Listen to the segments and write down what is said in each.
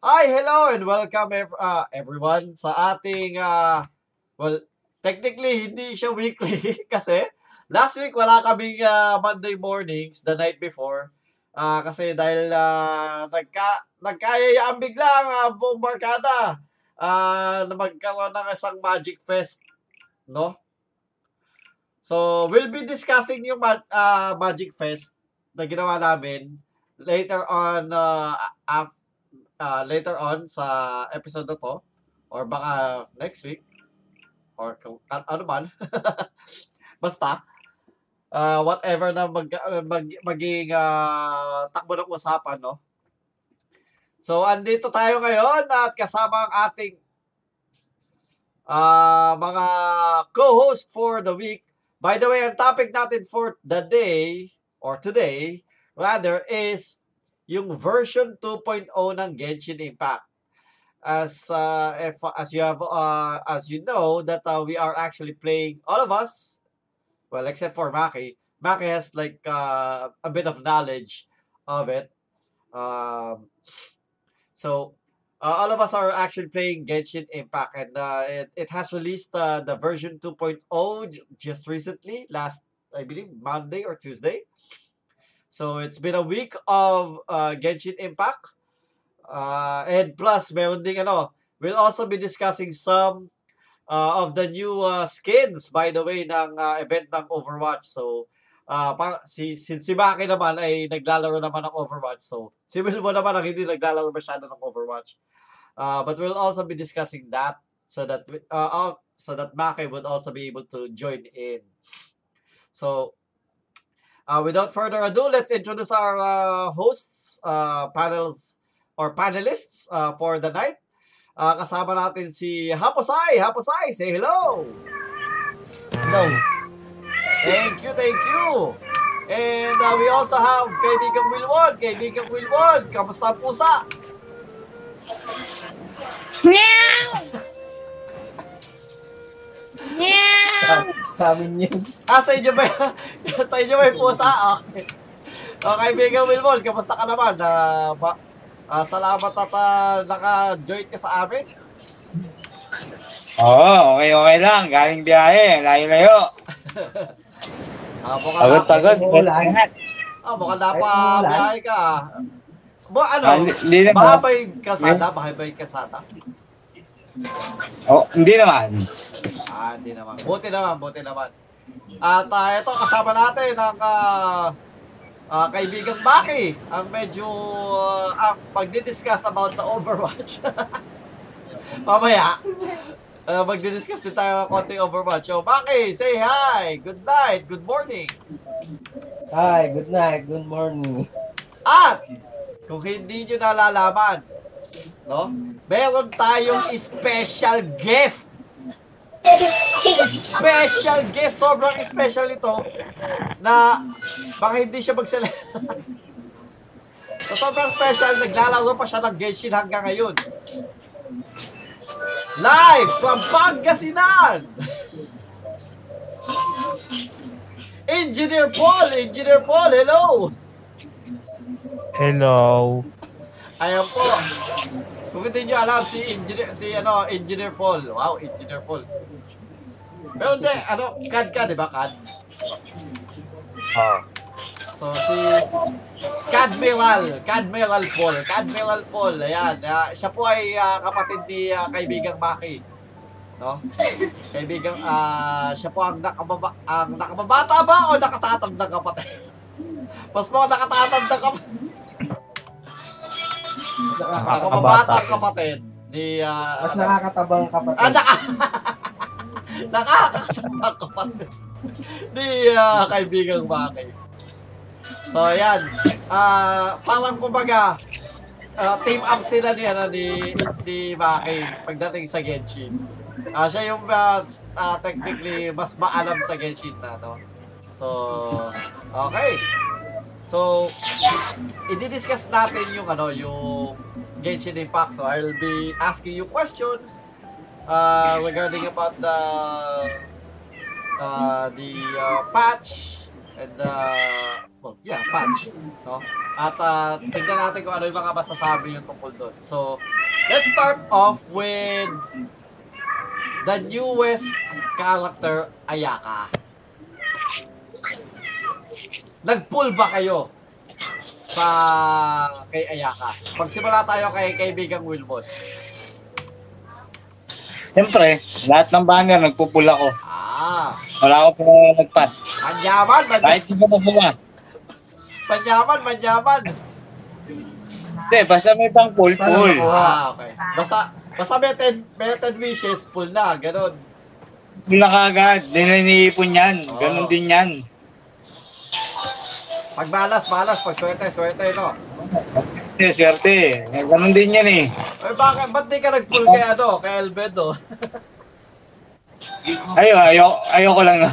Hi, hello, and welcome ev- uh, everyone sa ating, uh, well, technically, hindi siya weekly kasi last week wala kaming uh, Monday mornings the night before. Uh, kasi dahil uh, nagka, nagkayayaan bigla ang uh, buong barkada uh, na magkaroon ng isang Magic Fest, no? So, we'll be discussing yung ma- uh, Magic Fest na ginawa namin later on uh, af- uh, later on sa episode na to or baka next week or kung ano man. Basta uh, whatever na mag, mag maging uh, takbo ng usapan no? So andito tayo ngayon at kasama ang ating uh, mga co-host for the week. By the way ang topic natin for the day or today rather is yung version 2.0 ng Genshin Impact. As uh, if as you have uh, as you know that uh, we are actually playing all of us well except for Maki. Maki has like uh, a bit of knowledge of it. Um, so uh, all of us are actually playing Genshin Impact and uh, it, it has released uh, the version 2.0 j- just recently last I believe Monday or Tuesday. So it's been a week of uh, Genshin Impact. Uh, and plus, meron ding ano, we'll also be discussing some uh, of the new uh, skins, by the way, ng uh, event ng Overwatch. So, uh, pa, si, since si Maki naman ay naglalaro naman ng Overwatch. So, si Wilmo naman ang hindi naglalaro masyado ng Overwatch. Uh, but we'll also be discussing that so that uh, all, so that Maki would also be able to join in. So, uh, without further ado, let's introduce our uh, hosts, uh, panels, or panelists uh, for the night. Uh, kasama natin si Haposay. Haposay, say hello! Hello. Thank you, thank you! And uh, we also have kaibigang Wilwon. Kaibigang Wilwon, kamusta pusa? Meow! Meow! Sa amin yun. Ah, sa inyo ba, sa inyo ba yung pusa? Okay. Uh, kaibigang Wilwon, kamusta ka naman? Uh, ba, ah, salamat at uh, naka-join ka sa amin. Oo, okay, okay lang. Galing biyahe. Layo-layo. Ah, mukhang Agad, na, agad. Umuulan. ah, mukhang napabiyahe ka. ah. Bo, ano? Ah, hindi- yung kalsada? Mahaba yung kalsada? Oh, hindi naman. Ah, hindi naman. Buti naman, buti naman. At uh, ito, kasama natin ang uh, uh, kaibigang Maki. Ang medyo uh, ang magdi-discuss about sa Overwatch. Mamaya. Uh, magdi-discuss din tayo ng konting Overwatch. So, Maki, say hi. Good night. Good morning. Hi, good night, good morning. At, kung hindi nyo nalalaman, no? Meron tayong special guest. Special guest. Sobrang special ito na baka hindi siya magsalita. so, sobrang special. Naglalaro pa siya ng Genshin hanggang ngayon. Live from Pangasinan! Engineer Paul! Engineer Paul, hello! Hello. Ayan po. Hindi nyo alam, si Engineer, si ano, Engineer Paul. Wow, Engineer Paul. Pero hindi, ano, CAD ka, di ba, CAD? Ah. So, si Cadmiral, Cadmiral Paul, Cadmiral Paul, ayan, ah, siya po ay ah, kapatid ni ah, kaibigang Maki. No? Kaibigang, ah, siya po ang nakababa, ang nakababata ba o nakatatandang kapatid? Mas po nakatatandang kapatid. Nakababata ang kapatid ni, ah, Mas ano, nakakatabang kapatid. Ah, naka... Nakakatabang kapatid. Di ah, kaibigang Maki. So, ayan. Ah, parang kumbaga, ah, team up sila ni, ano, ni, ni Maki pagdating sa Genshin. Ah, siya yung ah, ah, technically mas maalam sa Genshin na, no? So, okay. So, i-discuss natin yung ano, yung Genshin Impact. So, I'll be asking you questions uh, regarding about the uh, the uh, patch and uh, well, yeah, patch. No? At uh, tignan natin kung ano yung mga masasabi yung tungkol doon. So, let's start off with the newest character, Ayaka. Nag-pull ba kayo sa kay Ayaka? Pagsimula tayo kay kaibigang Wilbon. Siyempre, lahat ng banner nagpupul ako. Ah, Wala ako pa nagpas. manyaman, manyaman, Kahit hindi ko mabuha. manyaman, manyaman. Hindi, basta may pang pull, pull. Ah, okay. Basta, basta may 10, may 10 wishes, full na, ganun. Pull na kagad. Hindi na iniipon yan. Ganon Oo. din yan. Pag balas, balas. Pag swerte, swerte, no? Hindi, swerte. Ganon din yan eh. Ay, bakit? Ba't di ka nag-pull kay, ano, kay Albedo? Ayo, ayo, ayoko lang na.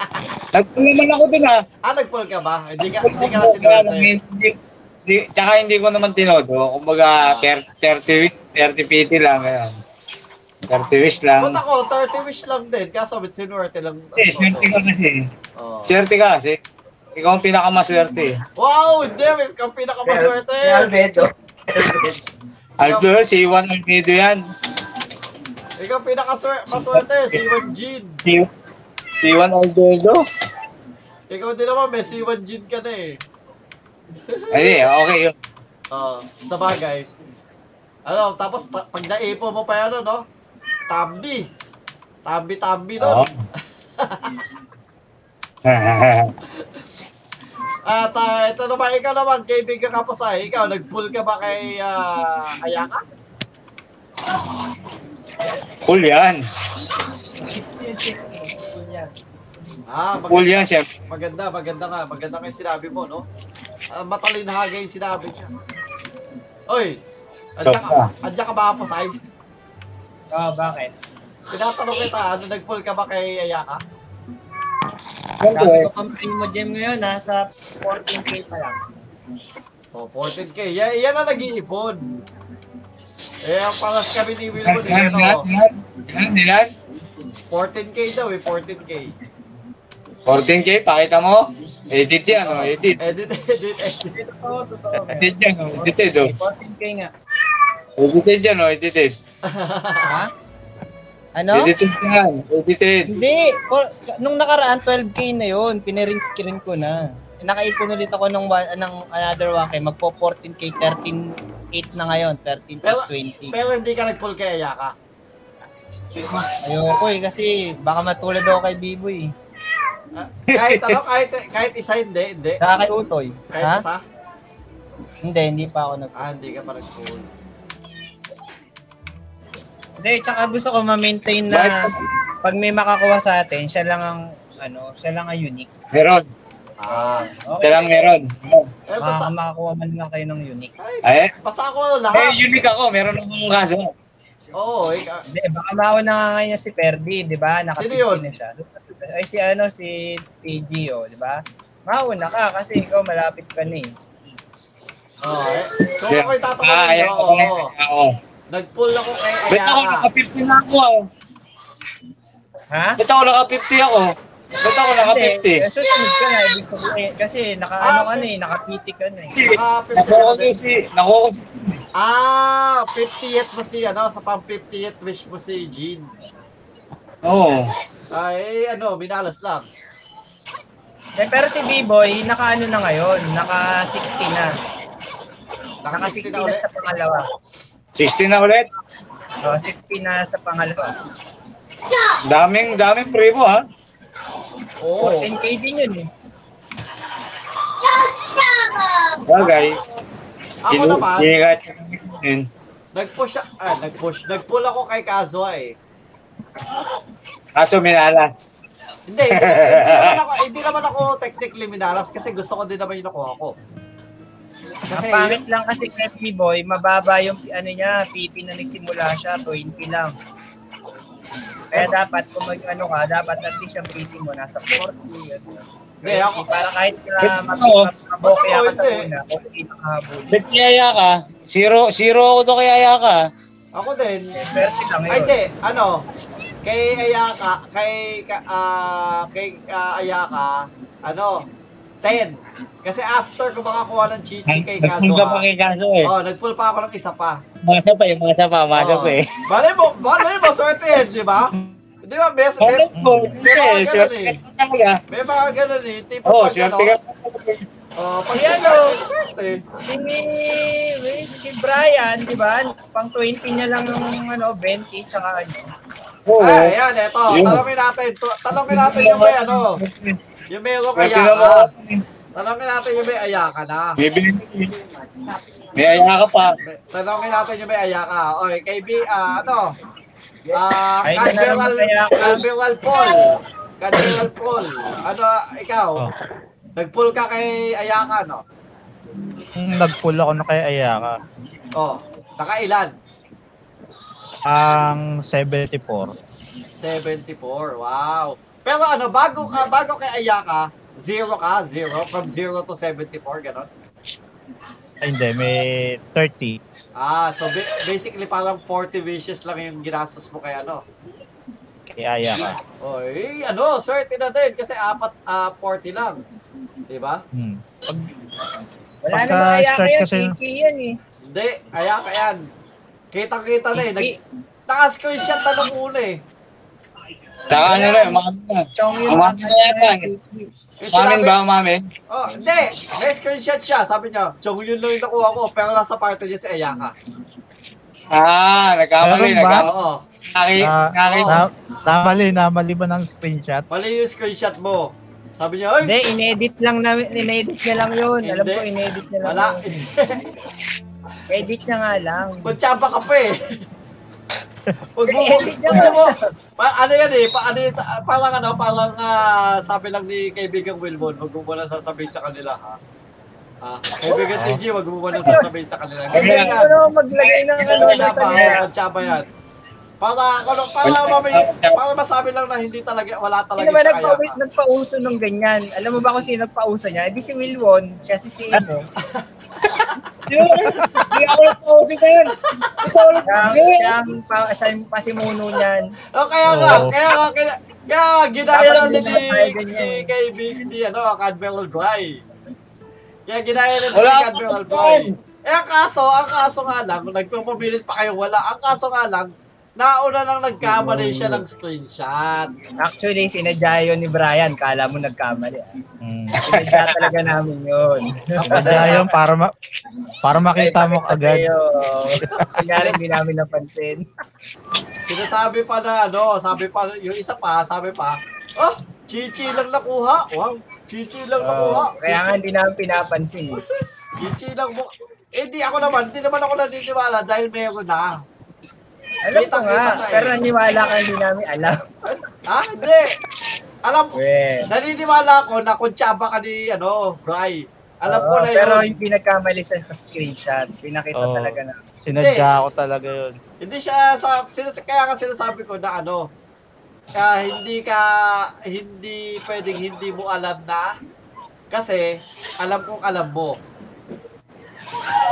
Nagpull naman ako dun ah. ah, nag-pull ka ba? Hindi ka, hindi ka na sinwerte. Hindi, hindi, tsaka hindi ko naman tinodo. Kumbaga, 30, 30 wish, 30 PT lang. Ganyan. 30 wish lang. Ba't ako, 30 wish lang din. Kaso, with sinwerte lang. Eh, swerte ka kasi. Oh. Swerte ka kasi. Ikaw ang pinakamaswerte. Wow, hindi. May kang pinakamaswerte. Si Albedo. Aldo, si Juan Almedo yan. Ikaw pinakamaswerte. Si Iwan Jean. Si, si Juan Aldo. Ikaw din naman, may si Iwan Jean ka na eh. Ay, okay yun. Oo, sa bagay. Ano, tapos ta- pag naipo mo pa yan, no? Tambi. Tambi-tambi Oo. At ah, ito naman, ikaw naman, kaibigan ka pa sa ikaw, nag-pull ka ba kay ah, Ayaka? cool yan. Ah, maganda, yan, syempre. maganda, maganda nga, maganda nga yung sinabi mo, no? Ah, matalinhaga yung sinabi niya. Oy, andyan ka, andyan ka ba po sa Oh, bakit? Tinatanong kita, ano, nag-pull ka ba kay Ayaka? Sabi Siyempre, ko, campaign mo, Jem, ngayon, nasa 14k pa lang. Oh, 14K. Yan, yan ang nag-iipon. Eh, ang pangas kami ni Wilbon, eh, yan, ano, yan, yan. 14K daw eh, 14K. 14K, pakita mo. Edit yan, oh, edit. Edit, edit, edit. Totoo, totoo. Edit yan, oh, edited, oh. 14k nga. Edited yan, oh, edited. Ha? Ano? Edited yan, edited. Hindi. Nung nakaraan, 12k na yun. Pinirin screen ko na. Nakaipon ulit ako ng, one, ng another 1k. Magpo 14k, 13.8 na ngayon. 13 Pero- 20. Pero hindi ka nag-pull kay Ayaka. Ayoko eh, kasi baka matulad ako kay Biboy. Ah, kahit ano, kahit, kahit isa hindi, hindi. Saka kay Utoy. Kahit Ha? isa, Hindi, hindi pa ako nag... ah, hindi ka pa nag-pull. Hindi, tsaka gusto ko ma-maintain na pag may makakuha sa atin, siya lang ang, ano, siya lang ang unique. Meron. Ah, Siya Okay. lang meron. eh, basta, Baka makakuha man lang kayo ng unique. Eh, ay, basta ako eh, lahat. unique ako. Meron akong kaso. Oo, eh, ah, Hindi, baka mauna nga ngayon niya si Perdi, di ba? Sino yun? na siya. So, ay si ano, si PG, oh, di ba? Mauna ka kasi ikaw malapit ka na eh. oo, eh. Kung ako'y Ah, tatanungin ayan, nyo, oo. Oo. Nag-pull ako kay Ba't ako Ayaka. naka-50 na ako, ah? Ha? Ba't ako naka-50 ako? Ba't ako naka-50? Hindi, susunod ka na. Ibig sabihin, kasi naka, Ah, ano ka na eh, nakapiti ka na eh. Naka-50 Nakuha ka ko din. si, nakuha ko si, Ah, 50th mo si, ano, sa pang 50th wish mo si Jean. oo. Ay, ano, minalas lang. Eh, pero si B-Boy, naka ano na ngayon, naka 60 na. Naka Naka 60 60 na na ulit. sa pangalawa. 60 na ulit. So, 60 na sa pangalawa. Daming, daming primo, ha? Oo. 14k din yun eh. Bagay. Ako naman, Sinigat. Yun. nag-push, ah, nag-push, nag-pull ako kay Kazwa eh. Kaso minalas. Hindi, hindi, hindi naman ako, hindi naman ako technically minalas kasi gusto ko din naman yung nakuha ko. Kasi, Ang pangit lang kasi kay B-Boy, mababa yung ano niya, PT na nagsimula siya, 20 lang. Kaya dapat kung mag ano ka, dapat at least yung PT mo nasa 40. Ano. Hindi, ako- para kahit Ito, mabokya ka sa una, okay na kahabol. Ba't kiyaya ka? Zero, zero ako to kiyaya ka. ako din, Swerte lang ay yun. hindi, ano, kay Ayaka, kay, ka- ah, kay ah, Ayaka, ano, 10. Kasi after ko makakuha ng chichi kay Nagpunta pa Kazuha, kay Kaso eh. oh, nagpull pa ako ng isa pa. Masa pa eh, masa pa, masa Oo. pa eh. Malay mo, malay mo, swerte yun, di ba? Di ba, best, best, po? may mga ganun eh. May mga ganun eh. Tipo Oo, pag swerte ano, ka. oh, pag Yan, oh. swerte. Si, si Brian, di ba? Pang 20 niya lang yung ano, 20, tsaka ano. Oo. Ah, ayan, eto. Talongin natin. Talongin natin yung may ano, yung may na mo. ka. Talongin natin yung may ayaka na. May binili. May aya ka pa. Talongin natin yung may ayaka. Oy, kay B, ah, ano? Ah, na kaya ako. Cadmiral Paul. Cadmiral Paul. Ano, ikaw? Oh. Nag-pull ka kay Ayaka, no? Nag-pull ako na kay Ayaka. Oh, nakailan? Ang 74. 74. Wow. Pero ano, bago ka, bago kay Ayaka, zero ka, zero, from zero to 74, ganon? Ay, hindi. May 30. Ah, so ba- basically parang 40 wishes lang yung ginastos mo kay ano. Kay Ayaka. Oy, ano, swerte na din kasi apat, ah, 40 lang. Di ba? Hmm. Pag, Wala Pagka namang kaya, kasi- Kiki yan eh. Hindi, Ayaka yan. Kitang-kita na eh. Nag, naka-screenshot na nung una eh. Tsaka ano rin, umamin na. Chong yung Umamin na yata eh. Umamin sinabi- ba, umamin? Oh, hindi. May screenshot siya. Sabi niya, Chong, yun lang yung nakuha ko. Pero nasa party niya si Ayaka. Ah, nagkamali, Meron ba? nagkamali. Oo. Naki, na, naki, na, namali, namali ba ng screenshot? Mali yung screenshot mo. Sabi niya, ay, Hindi, inedit lang namin, inedit niya lang yun. Alam Hindi. ko, inedit niya lang wala. yun. Edit niya nga lang. Kutsaba ka pa eh. Wag mo, Edit niya wag nga. mo, pa, ano yan eh, pa, ano, yan sa- parang ano, parang ah, sabi lang ni kaibigang Wilbon, wag mo muna sasabihin sa kanila ha. Ah, kaibigan TG, wag mo muna sasabihin sa kanila. Hindi Ganyan yan. ko maglagay ng ano na Kutsaba, kanya. oh, kutsaba yan. Para, ano, para, mamay, para masabi lang na hindi talaga, wala Hindi talaga naman siya nagpa kaya. nagpauso ng ganyan. Alam mo ba kung sino nagpauso niya? Hindi si Wilwon, siya si Simo. Hindi ako nagpausin ka yun. Ito ako Siya, nagpausin. siya ang pa, siya ang pasimuno niyan. Oh, kaya nga, kaya nga, kaya, kaya ginaya lang din ni, kay ni, ano, Cadmiral Bry. Kaya ginaya lang ni doon. Bry. Eh, ang kaso, ang kaso nga lang, nagpapabilit pa kayo, wala. Ang kaso nga lang, nauna lang nagkamali siya ng screenshot. Actually, sinadya yun ni Brian. Kala mo nagkamali. Ah. Hmm. Sinadya talaga namin yun. Kaya yun, para, ma, para makita mo agad. Kunyari, hindi namin napansin. Sinasabi pa na, ano, sabi pa, yung isa pa, sabi pa, oh, chichi lang nakuha. Wow, chichi lang nakuha. Oh, kaya nga hindi namin pinapansin. Sus, chichi lang mo. Eh, di ako naman, di naman ako naniniwala dahil meron na. Alam ko nga, na pero naniwala ka hindi namin alam. Ah, hindi. Alam ko, naniniwala ako na kuntsaba ka ni, ano, Bry. Alam ko oo, na Pero yun. yung pinagkamali sa screenshot, pinakita Oo. talaga na. Sinadya ko talaga yun. Hindi siya, sa, sinas, kaya nga sinasabi ko na ano, ah, hindi ka, hindi pwedeng hindi mo alam na, kasi, alam kong alam mo.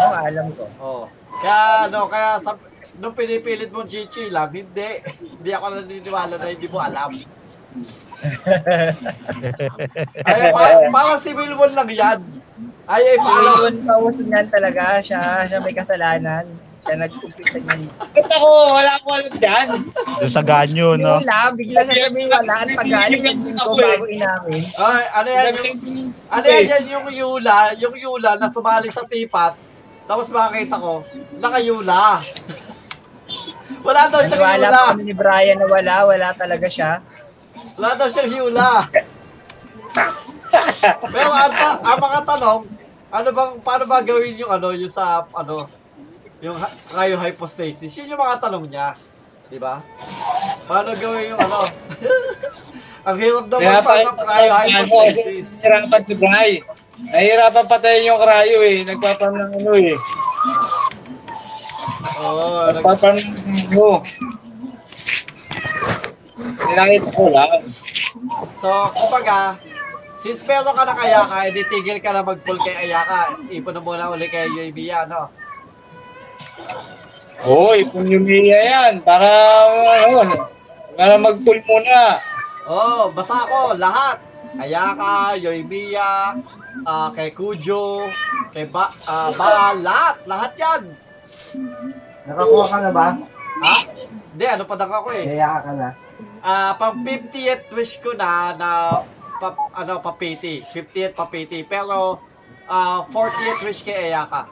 Oo, alam ko. Oh. Kaya ano, kaya sa, nung pinipilit mo chichi lang, hindi. hindi ako naniniwala na hindi mo alam. Ay, parang, parang si Wilwon lang yan. Ay, ay, paalam. Yun, pauso niyan talaga. Siya, siya may kasalanan. Siya nag-umpisa niyan. Ba't ako? Wala akong alam dyan. Doon sa ganyo, Hindi no? wala, bigla sasabihin wala at pagalit ko bago inamin. Ay, ano yan yung, ano yan, yan yung yula, yung yula na sumali sa tipat. Tapos makakita ko, nakayula. Wala daw siyang yula. pa kami ni Brian na wala, wala talaga siya. Wala daw siyang yula. Pero ang, ta- ang mga tanong, ano bang, paano ba gawin yung ano, yung sa, ano, yung ha- cryo hypostasis? Yun yung mga tanong niya. Di ba? Paano gawin yung ano? ang hirap daw Kaya pa, magpag ng cryo hypostasis. nahihirapan si Bray. Nahihirapan patayin yung krayo eh. Nagpapam ng ano eh. Oo, nag- Nagpapam ng ano. Nakita ko lang. So, kumbaga, since meron ka na kaya ka, edi tigil ka na mag-pull kay Ayaka. Ipon mo muna uli kay UAB no? Hoy, kung yumiya yan. Para ano. Para mag-pull muna. Oo, oh, basa ako, lahat. Ayaka, Yoimiya, ah, kay Kujo, kay ba, ah, ba, lahat, lahat yan. Nakakuha ka na ba? Ha? Hindi, ano pa ako eh. Kaya ka na. Ah, pang 50th wish ko na na pa, ano papiti. 50th papiti. Pero ah 40th wish kay Ayaka.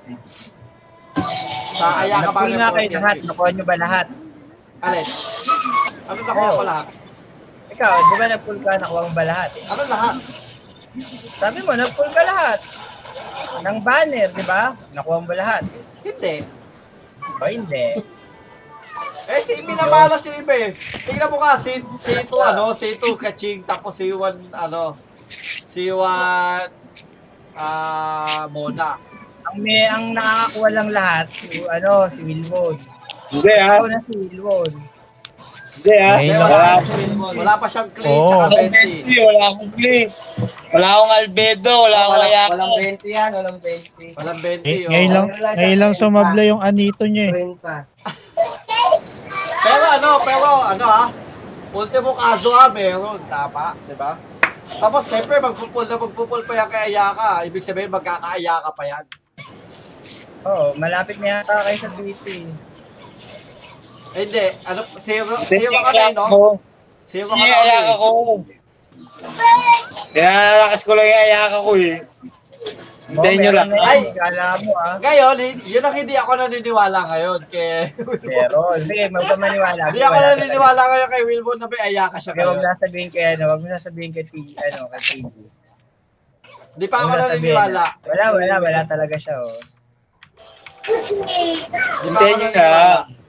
Sa Ayaka ba Napul nga kayo 40th lahat. wish? Nakuha nyo ba lahat? Alin? Ano nakuha ko lahat? Ikaw, di ba nag-pull ka? Nakuha mo ba lahat? Eh? Ano lahat? Sabi mo, nag-pull ka lahat. Ng banner, di ba? Nakuha mo ba lahat? Hindi. O hindi. Eh, si minamalas yung iba eh. Tingnan mo nga, si, si ito, ano, si ito, Kaching, tapos si Juan, ano, si Juan, ah, Mona. Ang may ang nakakakuha lang lahat, si, ano, si Wilwon. Hindi ah. Ikaw na si Wilwon. Hindi ah. Ngayon lang. wala, Wala. wala pa siyang clay, Oo. tsaka Walang 20. 20, wala akong play. Wala akong albedo, wala akong ayaka. walang 20 yan, walang 20. Walang 20, Eh, oh. ngayon lang, ngayon lang sumabla yung anito niya eh. 30. Pero ano, pero ano ha, ultimo kaso ha, meron, tama, di ba? Tapos siyempre, magpupul na magpupul pa yan kay Ayaka. Ibig sabihin, magkaka-Ayaka pa yan. Oo, malapit na yata kayo sa BP. Eh, hindi, ano, zero, zero kami, ayaka no? Zero Hindi, kami. ayaka ko. Nilalakas ko lang yung ayaka ko eh. Hintayin nyo lang. Ay! Ay, kala mo ah. Ngayon, yun ang hindi ako naniniwala ngayon. Kay, Pero, sige, magpamaniwala. hindi ako naniniwala ngayon kay Wilbon na may Ayaka siya Kaya wag ngayon. mo sasabihin kay ano, wag mo sasabihin kay T, ano, kay TV. Hindi pa ako Wag mo sasabihin. naniniwala. Wala, wala, wala talaga siya, oh. Hindi pa ako Hintayin nyo na. naniniwala.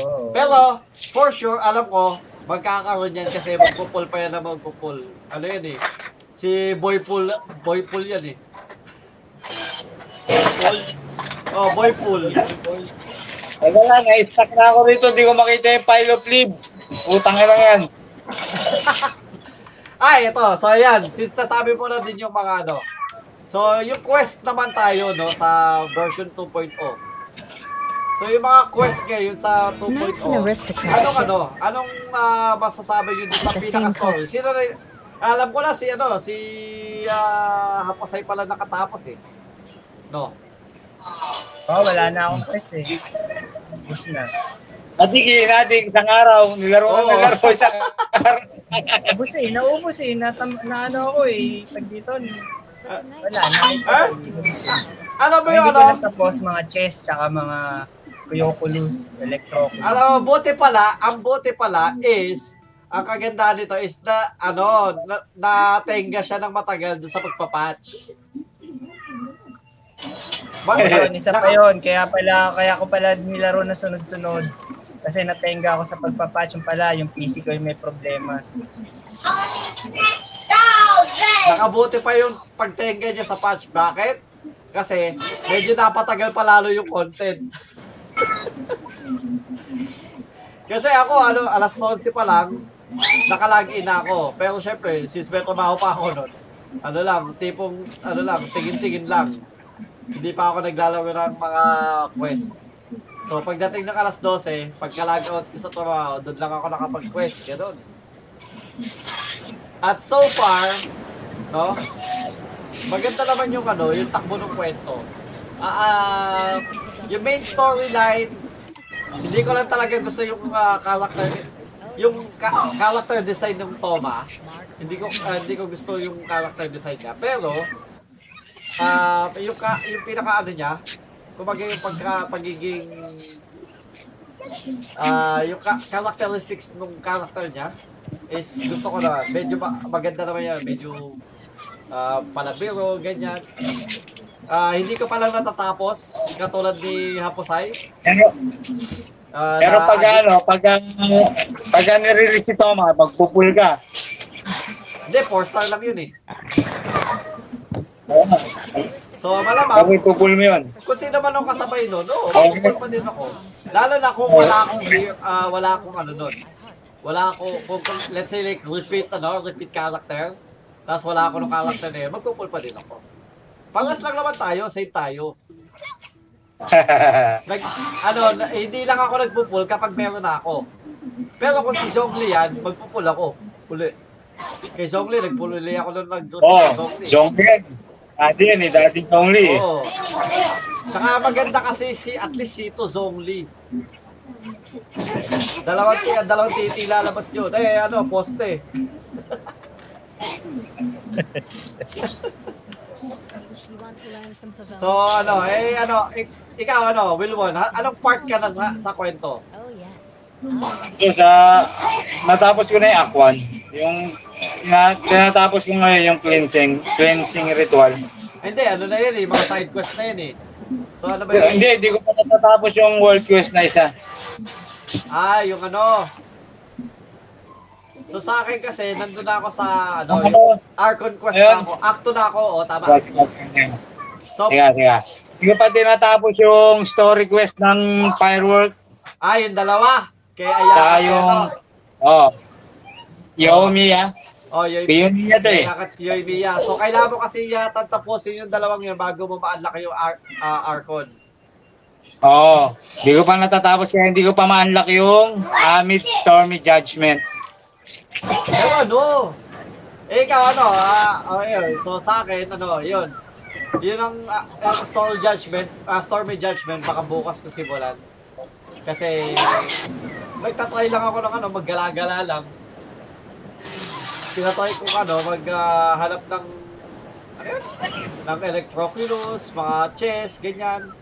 Oo. Pero, for sure, alam ko, magkakaroon yan kasi magpupul pa yan na magpupul. Ano yan eh? Si Boypool, Boypool yan eh. Oh, Boypool. Teka lang, na-stuck na ako rito. Hindi ko makita yung pile of leaves. Utang na yan. Ay, ito. So, ayan. Since nasabi mo na din yung mga ano. So, yung quest naman tayo, no, sa version 2.0. So, yung mga quest ngayon sa 2.0. Knights and aristocrats. Anong ano? Anong ah, masasabi nyo sa pinaka-story? Sino na Alam ko na si ano, si ah, Hapasay pala nakatapos eh. No. Oh, wala na akong quest eh. Bus na. Natigil natin isang araw. Nilaro na Oo. nilaro araw. Ubus eh, naubos eh. Natam, na ano ako eh. Pag dito, wala na. Ah? Alam mo Ay, yung hindi ko ano? natapos mga chess tsaka mga kuyokulus, electro. Alam mo, buti pala, ang buti pala is, ang kagandahan nito is na, ano, na, natenga siya ng matagal doon sa pagpapatch. Ayun, isa pa yun. Kaya pala, kaya ko pala nilaro na sunod-sunod. Kasi natenga ako sa pagpapatch yung pala, yung PC ko yung may problema. Nakabuti pa yung pagtenga niya sa patch. Bakit? Kasi medyo napatagal pa lalo yung content. Kasi ako, ano, alas 11 pa lang, nakalagin na ako. Pero syempre, since may tumaho pa ako nun, ano lang, tipong, ano lang, tingin-tingin lang. Hindi pa ako naglalaro ng mga quest. So, pagdating ng alas 12, pagka-log out ko sa trabaho, doon lang ako nakapag-quest. Ganun. At so far, no? Maganda naman yung ano, yung takbo ng kwento. Ah, ah, yung main storyline, hindi ko lang talaga gusto yung ah, character yung ka- character design ng Toma. Hindi ko ah, hindi ko gusto yung character design niya. Pero ah yung ka, yung pinaka ano niya, kumbaga yung pagka pagiging ah yung ka- characteristics ng character niya is gusto ko na medyo ma- maganda naman yan medyo ah palabiro ganyan Ah, hindi ko pa lang natatapos katulad ni Haposay Pero, Ah, pero na- pag ano, pag pag nire-release si Toma, magpupul ka. hindi 4 star lang yun eh Oo. so malamang Pag pupul mo yun. kung sino man ang kasabay nun, no, magpupul pa din ako. Lalo na kung wala akong, ah, wala akong ano nun. Wala ako, kung, let's say like repeat, ano, repeat character, tapos wala ako ng character na yun, magpupul pa din ako. Pangas lang naman tayo, save tayo. Nag, ano, na- hindi lang ako nagpupul kapag meron na ako. Pero kung si Zhongli yan, magpupul ako. Uli. Kay Zongli, nagpululi ako nung nag Oh. Zongli. Daddy yan eh, Daddy Zongli. Oo. Tsaka maganda kasi si, at least si ito, Zongli. Dalawang, ti- dalawang titi lalabas yun. Eh, ano, poste. So, ano, eh, ano, ik- ikaw, ano, Wilwon, anong part ka na sa, sa kwento? So, sa, natapos ko na yung Aquan. Yung, na, tinatapos ko ngayon yung cleansing, cleansing ritual. Hindi, ano na yun eh, mga side quest na yun eh. So, ano ba yun? Hindi, hindi ko pa natatapos yung world quest na isa. Ah, yung ano. So, sa akin kasi, nandun na ako sa, ano, yung Archon quest Ayun. na ako. Acto na ako, o, tama. So, Teka, teka. Hindi pa tinatapos yung story quest ng firework. ah, yung dalawa. Kay Ayaka, yung, ano. oh, Yomi ah. Oh, yung, Yomi to eh. At Yoimiya. So, kailangan mo kasi yata tapusin yung dalawang yun bago mo ma-unlock yung Ar- ah, Archon. Oo. Hindi ko pa natatapos kaya hindi ko pa ma-unlock yung Amid Stormy Judgment. Pero ano? Eh, ikaw ano? Ah, oh. So, sa akin, ano, yun. Yun ang ah, ang Stormy Judgment, ah, Stormy Judgment, baka bukas ko simulan. Kasi, nagtatry lang ako ng ano, maggala-gala lang. Tinatry ko ano, maghanap ng, ano yun? Ng Electroculus, mga chess, ganyan.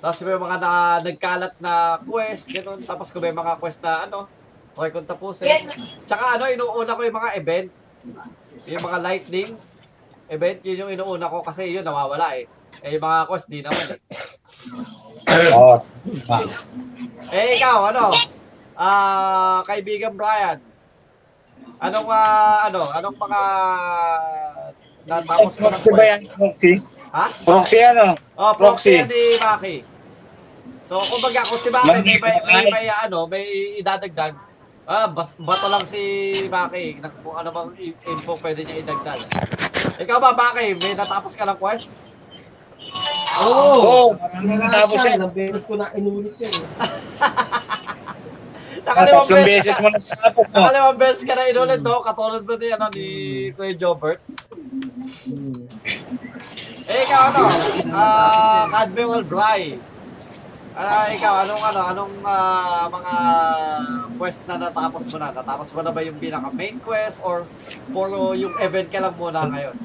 Tapos may mga na, nagkalat na quest, ganun. Tapos kung may mga quest na ano, try kong tapusin. Tsaka ano, inuuna ko yung mga event. Yung mga lightning event, yun yung inuuna ko kasi yun nawawala eh. Eh, yung mga quest, di naman eh. Oo. Eh, ikaw, ano? Ah, kaibigan Brian. Anong, ah, ano, anong mga natapos mo ng Proxy ba yan? Proxy? Ha? Proxy ano? Oh, proxy Proxy. yan ni Maki. So, kumbaga, kung si Maki may, may, may, may, ano, may idadagdag, ah, bas- bato lang si Maki. Kung ano bang i- info pwede niya idagdag. Ikaw ba, Maki? May natapos ka ng quest? Oo. Oo, marami natapos yan. Ilang beses ko na inulit yun. eh. Nakalimang beses, beses mo natapos mo. nakalimang beses ka na inulit, no? Katulad mo ni, ano, ni Kuya Jobert. Eh, ikaw, ano? Ah, Admiral Bry. Ah, ikaw, anong, ano, anong ah, mga quest na natapos mo na? Natapos mo na ba yung pinaka main quest or puro yung event ka lang muna ngayon?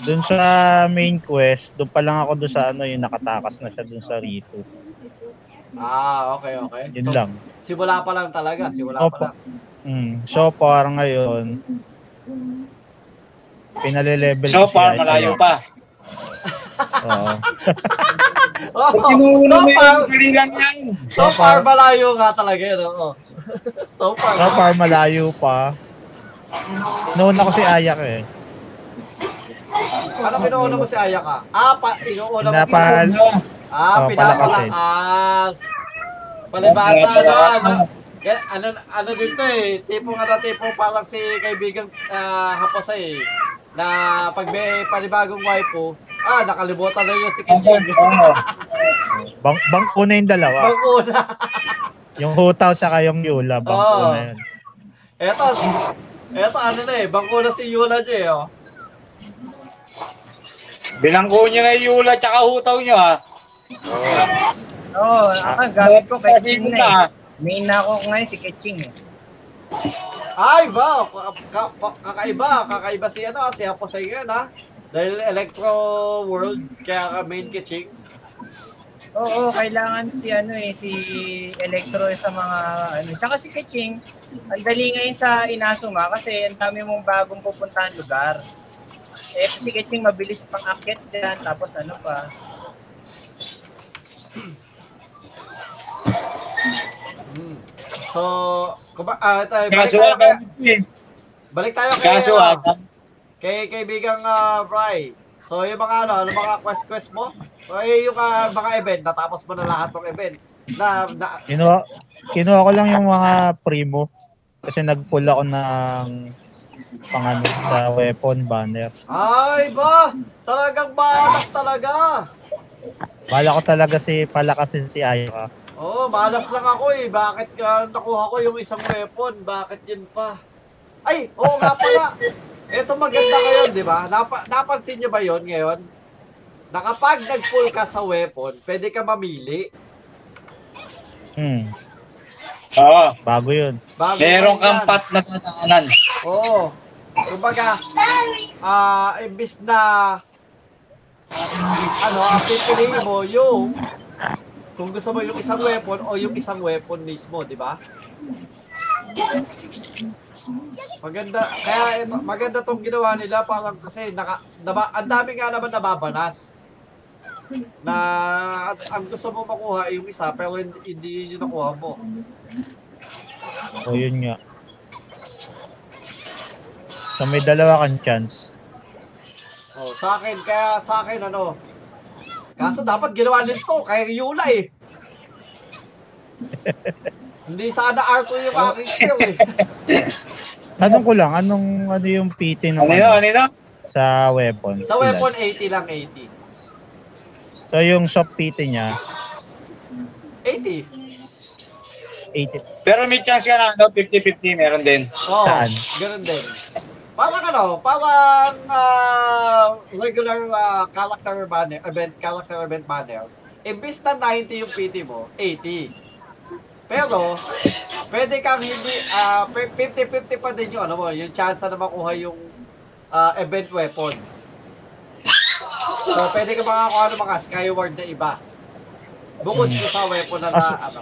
Doon sa main quest, doon pa lang ako doon sa ano, yung nakatakas na siya doon sa Rito. Ah, okay, okay. Yun So, lang. simula pa lang talaga, simula Opo. pa lang. Mm. So far ngayon, pinale-level So far, malayo kaya- pa. Oo. Oh, so far, yung kalilang yan. so far malayo nga talaga yun, oo. So far. So far, malayo pa. Noon ako si Ayak eh. Ano pinuuna mo si Ayaka? Ah, pa, inuuna mo. Pinapal... Ah, Oh, pinapalakas. Palibasa, ano, ano. Ano, ano dito eh, tipong ano, tipong parang si kaibigang uh, hapos eh, na pag may panibagong waifu, ah, nakalimutan na yun si Kiching. Bang, bangko na yung dalawa. Banguna. Yung hutaw saka yung Yula, bangko Oo. na yun. Eto, eto ano na eh, banguna si Yula J, oh. Binangko niyo na yung Yula tsaka hutaw niyo ha. Oo, ako, gamit ko kay Ching na eh. na. Main na ako ngayon si Keching eh. Ay, ba, kakaiba, kakaiba si ano, si Haposay ngayon ha. Dahil Electro World, kaya ka main Kiching. Oo, kailangan si ano eh, si Electro sa mga ano. Tsaka si Keching, ang dali ngayon sa Inazuma kasi ang dami mong bagong pupuntahan lugar. Eh, si Keching mabilis pang akit dyan, tapos ano pa. Hmm. So, kuba, ah, tayo, balik Kaso tayo, kay, balik tayo kay, kaso ah, kay kaibigang uh, Bry. So, yung mga ano, ano mga quest-quest mo? So, eh, yung ah, mga event, natapos mo na lahat ng event. Na, na, Kinuha, kinuha ko lang yung mga primo. Kasi nag-pull ako ng pang ano, sa weapon banner. ay ba? Talagang banak talaga. Bala ko talaga si palakasin si Ayaka. Oo, oh, malas lang ako eh. Bakit ka nakuha ko yung isang weapon? Bakit yun pa? Ay, oo nga pala. Ito maganda ngayon, di ba? Napa, napansin niyo ba yon ngayon? Na kapag nag-pull ka sa weapon, pwede ka mamili. Hmm, Oo. bago yun. Bago Meron yan. kang pat na tataanan. Oo. Kumbaga, ah, imbis na ano, ang pipiliin mo yung kung gusto mo yung isang weapon o yung isang weapon mismo, di ba? Maganda, kaya ito, maganda tong ginawa nila parang kasi naka, naba, ang dami nga naman nababanas. Na ang gusto mo makuha yung isa pero hindi, yun yung nakuha mo. O yun nga. So may dalawa kang chance. Oh, sa akin, kaya sa akin ano, kaso dapat ginawa nito kay Yula eh. Hindi sana Arco yung aking skill eh. Tanong ko lang, anong ano yung PT ng Ano yun? Ano yun? sa weapon? Sa weapon, 80 lang, 80. So yung soft PT niya, 80. 80. Pero may chance ka na, ano, 50-50 meron din. Oo, Saan? ganun din. Parang ano, parang ah, regular ah, character banner, event, character event banner. Imbis na 90 yung PT mo, 80. Pero, pwede kang hindi, ah, 50-50 pa din yung ano mo, yung chance na makuha yung ah, event weapon. So, pwede ka makakuha ng mga skyward na iba. Bukod Hmm. sa weapon na, na ano.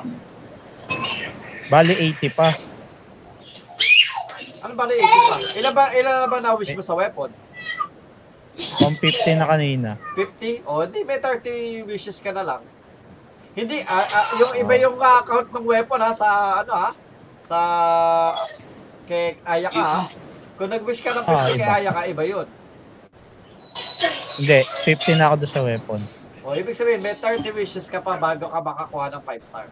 Bali 80 pa. Ano ba na 80 pa? Ilan ba, ilan na ba na-wish mo sa weapon? 150 na kanina. 50? O, di may 30 wishes ka na lang. Hindi, ah, ah, yung iba yung ah, count ng weapon ha, sa ano ha, sa kay Ayaka ha. Kung nag-wish ka ng 50 Ah, kay iba. Ayaka, iba yun. Hindi, 50 na ako doon sa weapon. O, ibig sabihin, may 30 wishes ka pa bago ka makakuha ng 5 star.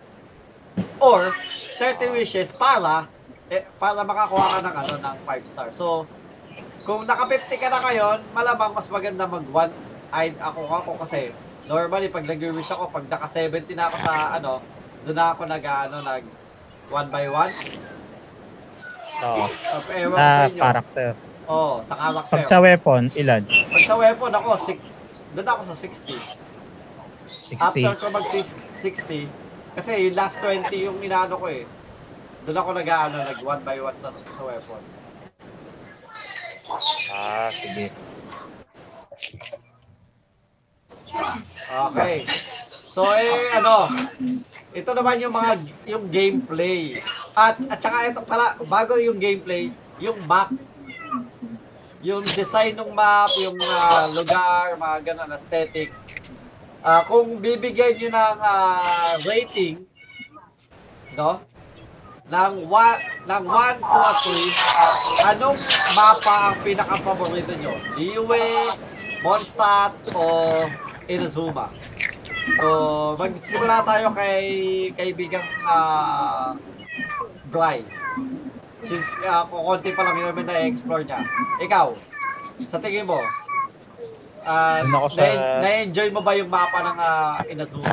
Or, 30 wishes para, eh, para makakuha ka ng, ano, ng 5 star. So, kung naka 50 ka na ngayon, malamang mas maganda mag 1 ay ako ako kasi normally pag nag-wish ako, pag naka 70 na ako sa ano, doon ako nag ano, nag 1 by 1. Oo. Uh, ewan ko sa inyo. character. Oo, sa character. Pag sa weapon, ilan? Pag sa weapon ako, 6, doon ako sa 60. 60. After ko mag 60, kasi yung last 20 yung inaano ko eh. Doon ako nag ano, nag 1 by 1 sa, sa weapon. Ah, sige. Okay. So eh ano, ito naman yung mga yung gameplay. At at saka ito pala bago yung gameplay, yung map. Yung design ng map, yung ah, lugar, mga ganun aesthetic. Ah, kung bibigyan niyo ng ah, rating no? ng 1 ng 1 to a 3, anong mapa ang pinaka-paborito nyo? Liyue, Mondstadt, o Inazuma? So, magsimula tayo kay kaibigang uh, Bry. Since uh, kukunti pa lang yun naman na-explore niya. Ikaw, sa tingin mo, uh, ako sa- na- na-enjoy mo ba yung mapa ng uh, Inazuma?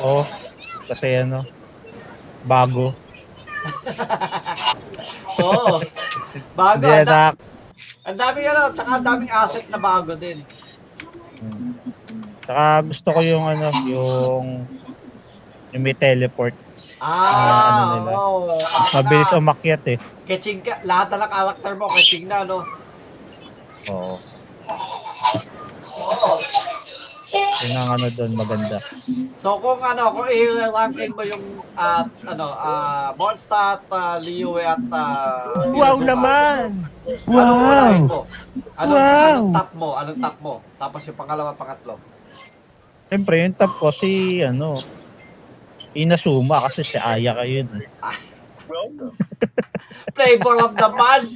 Oo. Kasi ano, bago. Oo. Bago. Hindi Ang, da- ang daming ano, tsaka ang daming asset na bago din. Saka gusto ko yung ano, yung yung may teleport. Ah, ano nila. oo. Mabilis Ah, umakyat eh. Keching ka, lahat na ng character mo, keching na, no? Oo. Yun ang ano doon, maganda. So kung ano, kung i-ranking mo yung at ano, ah Mondstadt, uh, Liyue at uh, Wow naman! Anong unahin mo? Anong, Wow! anong top mo? Anong top mo? Tapos yung pangalawa, pangatlo. Siyempre, yung top ko si, ano, Inasuma kasi si Aya kayo yun. eh. Flavor of the month!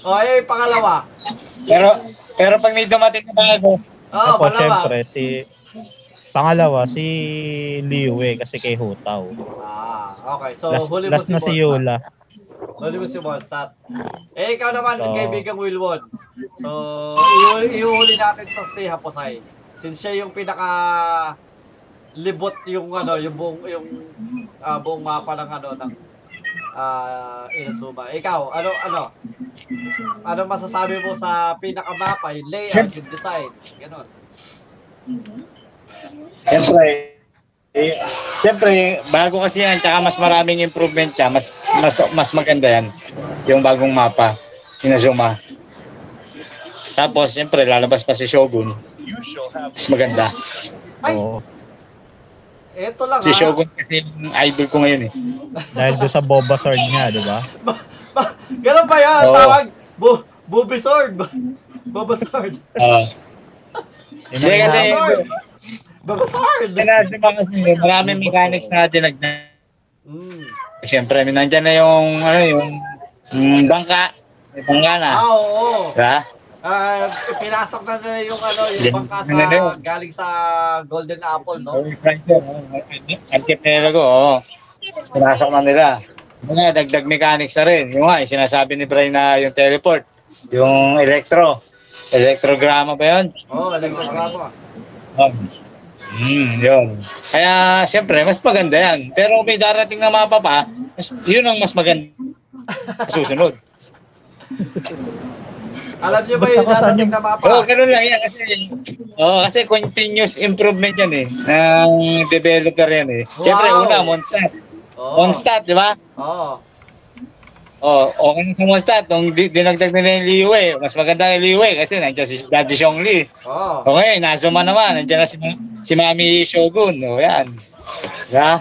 o, eh, yung pangalawa. Pero, pero pag may dumating na bago, Oo, oh, Ako, pangalawa. siyempre, si, pangalawa, si Liwe kasi kay Hutaw. Ah, okay. So, last huli mo last si na si. Yola. Huli mo si Mondstadt. Eh, ikaw naman, So- kaibigang Wilwon. So, iu- iuhuli natin itong si Haposay. Since siya yung pinaka libot yung ano, yung buong yung ah, buong mapa ng ano ng ah Inazuma. Ikaw, ano ano? Ano masasabi mo sa pinaka mapa, yung layout, yung design, ganun. Siyempre, eh, siyempre, bago kasi yan, tsaka mas maraming improvement siya, mas, mas, mas maganda yan, yung bagong mapa, Inazuma. Tapos, siyempre, lalabas pa si Shogun. Mas maganda. Ay, Oo. eto lang Si ah. Shogun kasi yung idol ko ngayon eh. Dahil doon sa Boba Sword niya, di ba? Ba- Ganun ba yan? Oo. Tawag? Bu Booby Sword. Ba- Boba Sword. Ah. Yun Hindi ang kasi, Boba Sword. Boba Sword. Inazuma kasi, maraming mechanics na dinagdag. Mm. Siyempre, nandyan na yung, ano, yung, yung bangka. May bangka na. Ah, oo. Diba? Ah, pinasok na nila yung ano, yung bangka sa galing sa Golden Apple, no? So, Archipelago, oo. Pinasok na nila. Yung nga, dagdag mechanics na rin. Yung nga, yung sinasabi ni Brian na yung teleport, yung electro. Electrograma ba yun? Oo, oh, electrograma. Um, hmm, yun. Kaya, siyempre, mas maganda yan. Pero may darating na mapa pa, mas, yun ang mas maganda susunod. Alam niyo ba yung yung- na mapa? Oo, ganun lang yan. Kasi, oh, kasi continuous improvement yan eh. Ng developer yan eh. Siyempre, Wow. una, Monstat. Oo. Monstat, di ba? Oo. Oh, okay na Monstat. Nung di- dinagdag nila yung Liwei, mas maganda yung Liwei kasi nandiyan si Daddy Xiong Li. Oo. Okay, Nazuma naman. Nandiyan na si, Ma- si Mami Shogun. O, yan. Diba?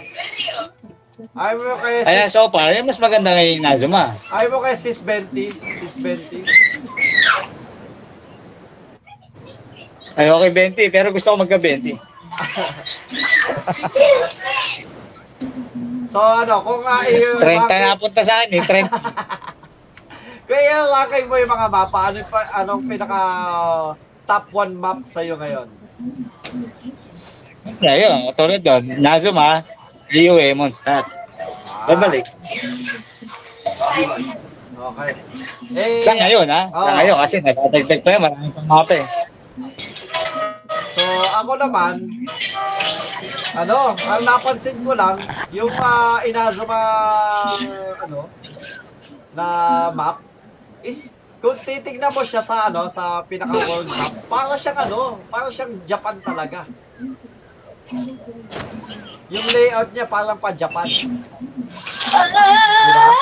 Ayaw mo kay sis, so far, yan mas maganda kay Nazuma. ayaw mo kay sis 20. Sis 20. Ay, okay, 20. Pero gusto ko magka-20. So ano, kung uh, 30 na punta sa akin eh. 30. Kaya lakay mo yung mga mapa, ano anong pinaka top 1 map sa'yo ngayon? Ayun, tulad doon. Nazuma, Liwei, Monstat. Babalik. Okay. Eh, Sa ngayon, ha? Sa Oo. ngayon, kasi nagdadagdag pa yan. Maraming pang mapa eh. So, ako naman, ano, ang napansin ko lang, yung uh, Inazuma, ano, na map, is, kung titignan mo siya sa, ano, sa pinaka-world map, para siyang, ano, para siyang Japan talaga. Yung layout niya parang pa Japan. Di ba?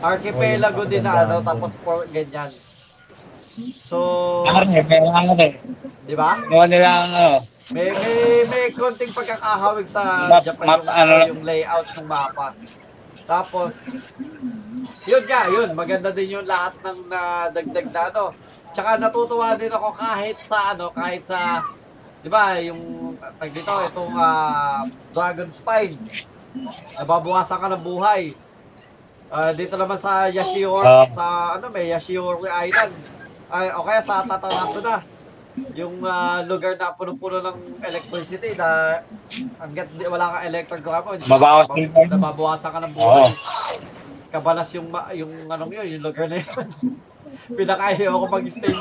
Archipelago din na, ano, tapos por, ganyan. So, eh, may ano eh. di ba? Gawa nilang, ano, May may may konting pagkakahawig sa Map- Japan map- yung, ano lang. yung layout ng mapa. Tapos yun nga, yun, maganda din yung lahat ng nadagdag na ano. Tsaka natutuwa din ako kahit sa ano, kahit sa 'di ba, yung tag dito itong ah, Dragon Spine. Nababawasan ka ng buhay. Ah, dito naman sa Yashiori, Ah. sa ano may Yashiori Island. Ay, o kaya sa Tatarasu na yung ah, lugar na puno-puno ng electricity na hanggat di, wala kang electric gramo, Mabawas tayo. nababawasan ka ng buhay. Kabalas yung ma- yung anong yun, yung lugar na yun. Pinakayo ako mag-stay.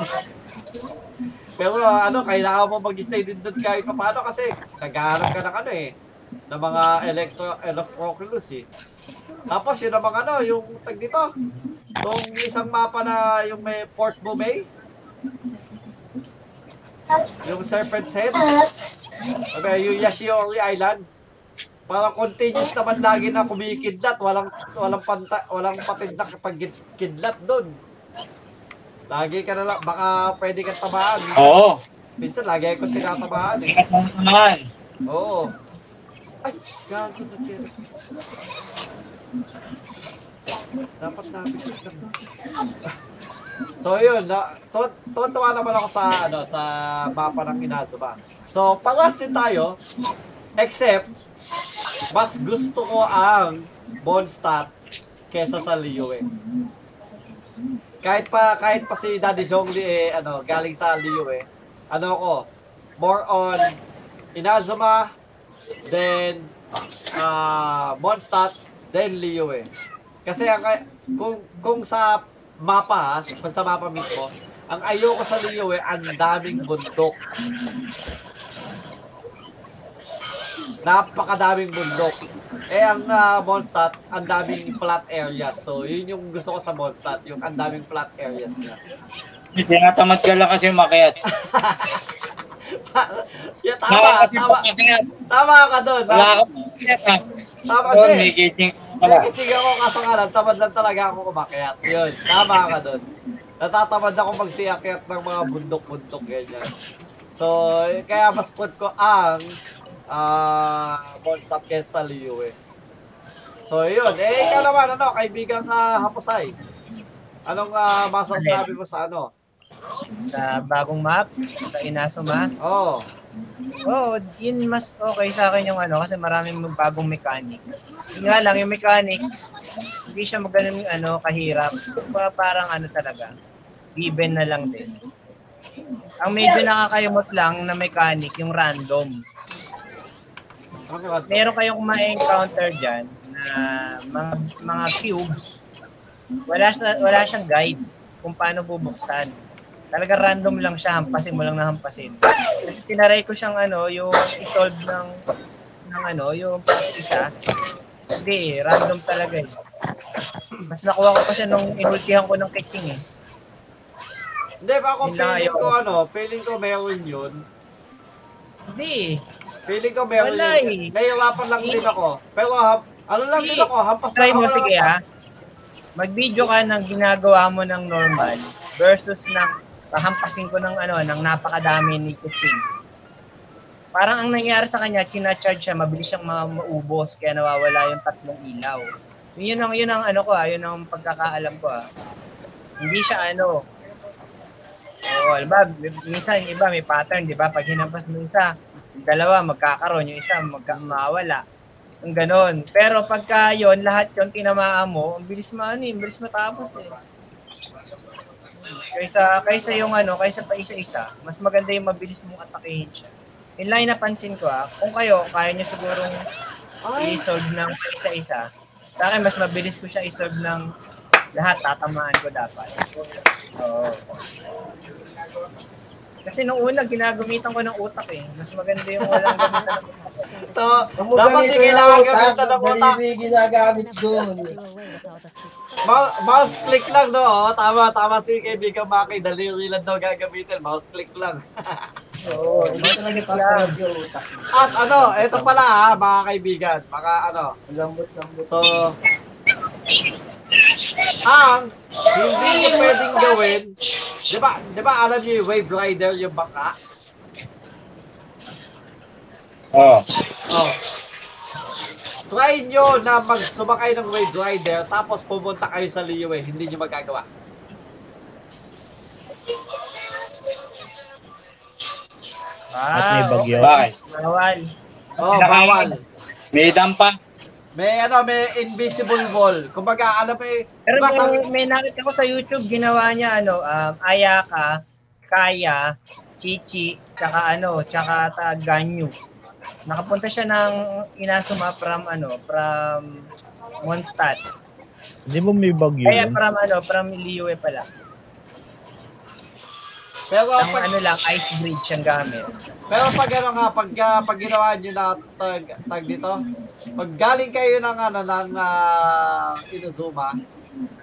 Pero ano, kailangan mo mag-stay din doon kahit pa paano kasi naghahanap ka ng ano eh, ng mga electro electroculus eh. Tapos yun namang ano, yung tag dito, yung isang mapa na yung may Port Bumay, yung Serpent's Head, okay, yung Yashiori Island, parang continuous naman lagi na kumikidlat, walang walang panta, walang patindak pag kidlat doon. Lagi ka na lang, baka pwede kang tamaan. Oo. Minsan lagi akong tinatamaan eh. Naman. Oo. Ay, gago na tira. Dapat lang. so yun, na, tu- tuwa naman ako sa ano sa mapa ng Inazuma. So, palas din tayo except mas gusto ko ang Mondstadt kesa sa Liyue. Kahit pa kahit pa si Daddy Zhongli eh ano, galing sa Liyue. Ano ako, more on Inazuma, then uh, Mondstadt, then Liyue. Kasi ang kung kung sa mapa, kung sa mapa mismo, Ang ayoko sa Liyue, ang daming bundok. Napakadaming bundok. Eh, ang uh, Mondstadt, ang daming flat areas. So, yun yung gusto ko sa Mondstadt, yung ang daming flat areas niya. Tinatamad ka lang kasi umakyat. yeah, tama, tama, tama ka doon. Wala Tama, ka ha. tama Doon, kitchen pala. Nakikitsig ako kaso nga lang, tamad lang talaga ako kumakyat. Yun, tama ka doon. Natatamad ako magsiakyat ng mga bundok-bundok ganyan. So, kaya mas trip ko ang ah Mondstadt kesa Liu eh. So, yun. Eh, ikaw naman, ano, kaibigang uh, Hapusay. Anong ah, masasabi mo sa ano? Sa bagong map, sa Inazuma. Oh, Oo, yun mas okay sa akin yung ano, kasi maraming bagong mechanics. Yun nga lang, yung mechanics, hindi siya maganon ano, kahirap. Pa- Parang ano talaga, given na lang din. Ang medyo nakakayumot lang na mechanic, yung random. Meron kayong ma-encounter dyan na mga, mga cubes, wala, wala siyang guide kung paano bubuksan. Talaga random lang siya, hampasin mo lang na hampasin. Tinaray ko siyang ano, yung i-solve ng, ng ano, yung isa. Hindi, random talaga eh. Mas nakuha ko pa siya nung inultihan ko ng kitching eh. Hindi, ba ako feeling ayaw. ko ano, feeling ko meron yun. Hindi. Feeling ko meron Wala yun. eh. Nahihirapan lang din ako. Pero ha- ano lang din ako, hampas Try lang mo, ako sige ha. hampas. Mag-video ka ng ginagawa mo ng normal versus ng pahampasin ko ng ano, ng napakadami ni Kuching. Parang ang nangyari sa kanya, china-charge siya, mabilis siyang ma- maubos, kaya nawawala yung tatlong ilaw. Yun ang, yun ang ano ko ah, yun ang pagkakaalam ko ah. Hindi siya ano, Oo, ba, minsan yung iba may pattern, di ba? Pag hinampas mo isa, yung dalawa magkakaroon, yung isa magka mawala. Ang ganon. Pero pagka yon lahat yon tinamaan mo, ang bilis maano eh, ang bilis matapos eh. Kaysa, kaysa yung ano, kaysa pa isa-isa, mas maganda yung mabilis mong atakehin siya. Yun lang yung napansin ko ah, kung kayo, kaya nyo sigurong i-solve ng isa-isa, sa akin, mas mabilis ko siya i-solve ng lahat, tatamaan ko dapat. Oo. Kasi nung una, ginagamitan ko ng utak eh. Mas maganda yung walang gamitan ng utak. So, dapat di kailangan yung gamitan ng utak. daliri ginagamit doon. Ma- mouse click lang, no? Oh, tama, tama si kaibigan Maki. Daliri lang daw gagamitin. Mouse click lang. Oo, hindi talaga tatawag yung utak. At ano, eto pala ha, mga kaibigan. Mga ano. Lambot-lambot. So, ang hindi nyo pwedeng gawin, di ba, di ba alam niyo yung Wave Rider, yung bangka? Oo. Oh. Try nyo na magsumakay ng Wave Rider tapos pumunta kayo sa Liyue, hindi nyo magagawa. At may Ah, bagyo. Bakit? bawal. Oh, bawal. May dampa. May ano, may invisible wall. Kumbaga, alam mo eh, Pero diba sabi, may, may nakita ko sa YouTube, ginawa niya ano, um, Ayaka, Kaya, Chichi, tsaka ano, tsaka ta Ganyu. Nakapunta siya ng Inazuma from ano, from Mondstadt. Di ba may bagyo Kaya yun? from ano, from Liyue pala. pero Ang pag, ano lang, ice bridge ang gamit. pero pag ano nga, pag, ah, pag ginawa nyo na tag, tag dito, pag galing kayo ng ano, ng uh, Inazuma,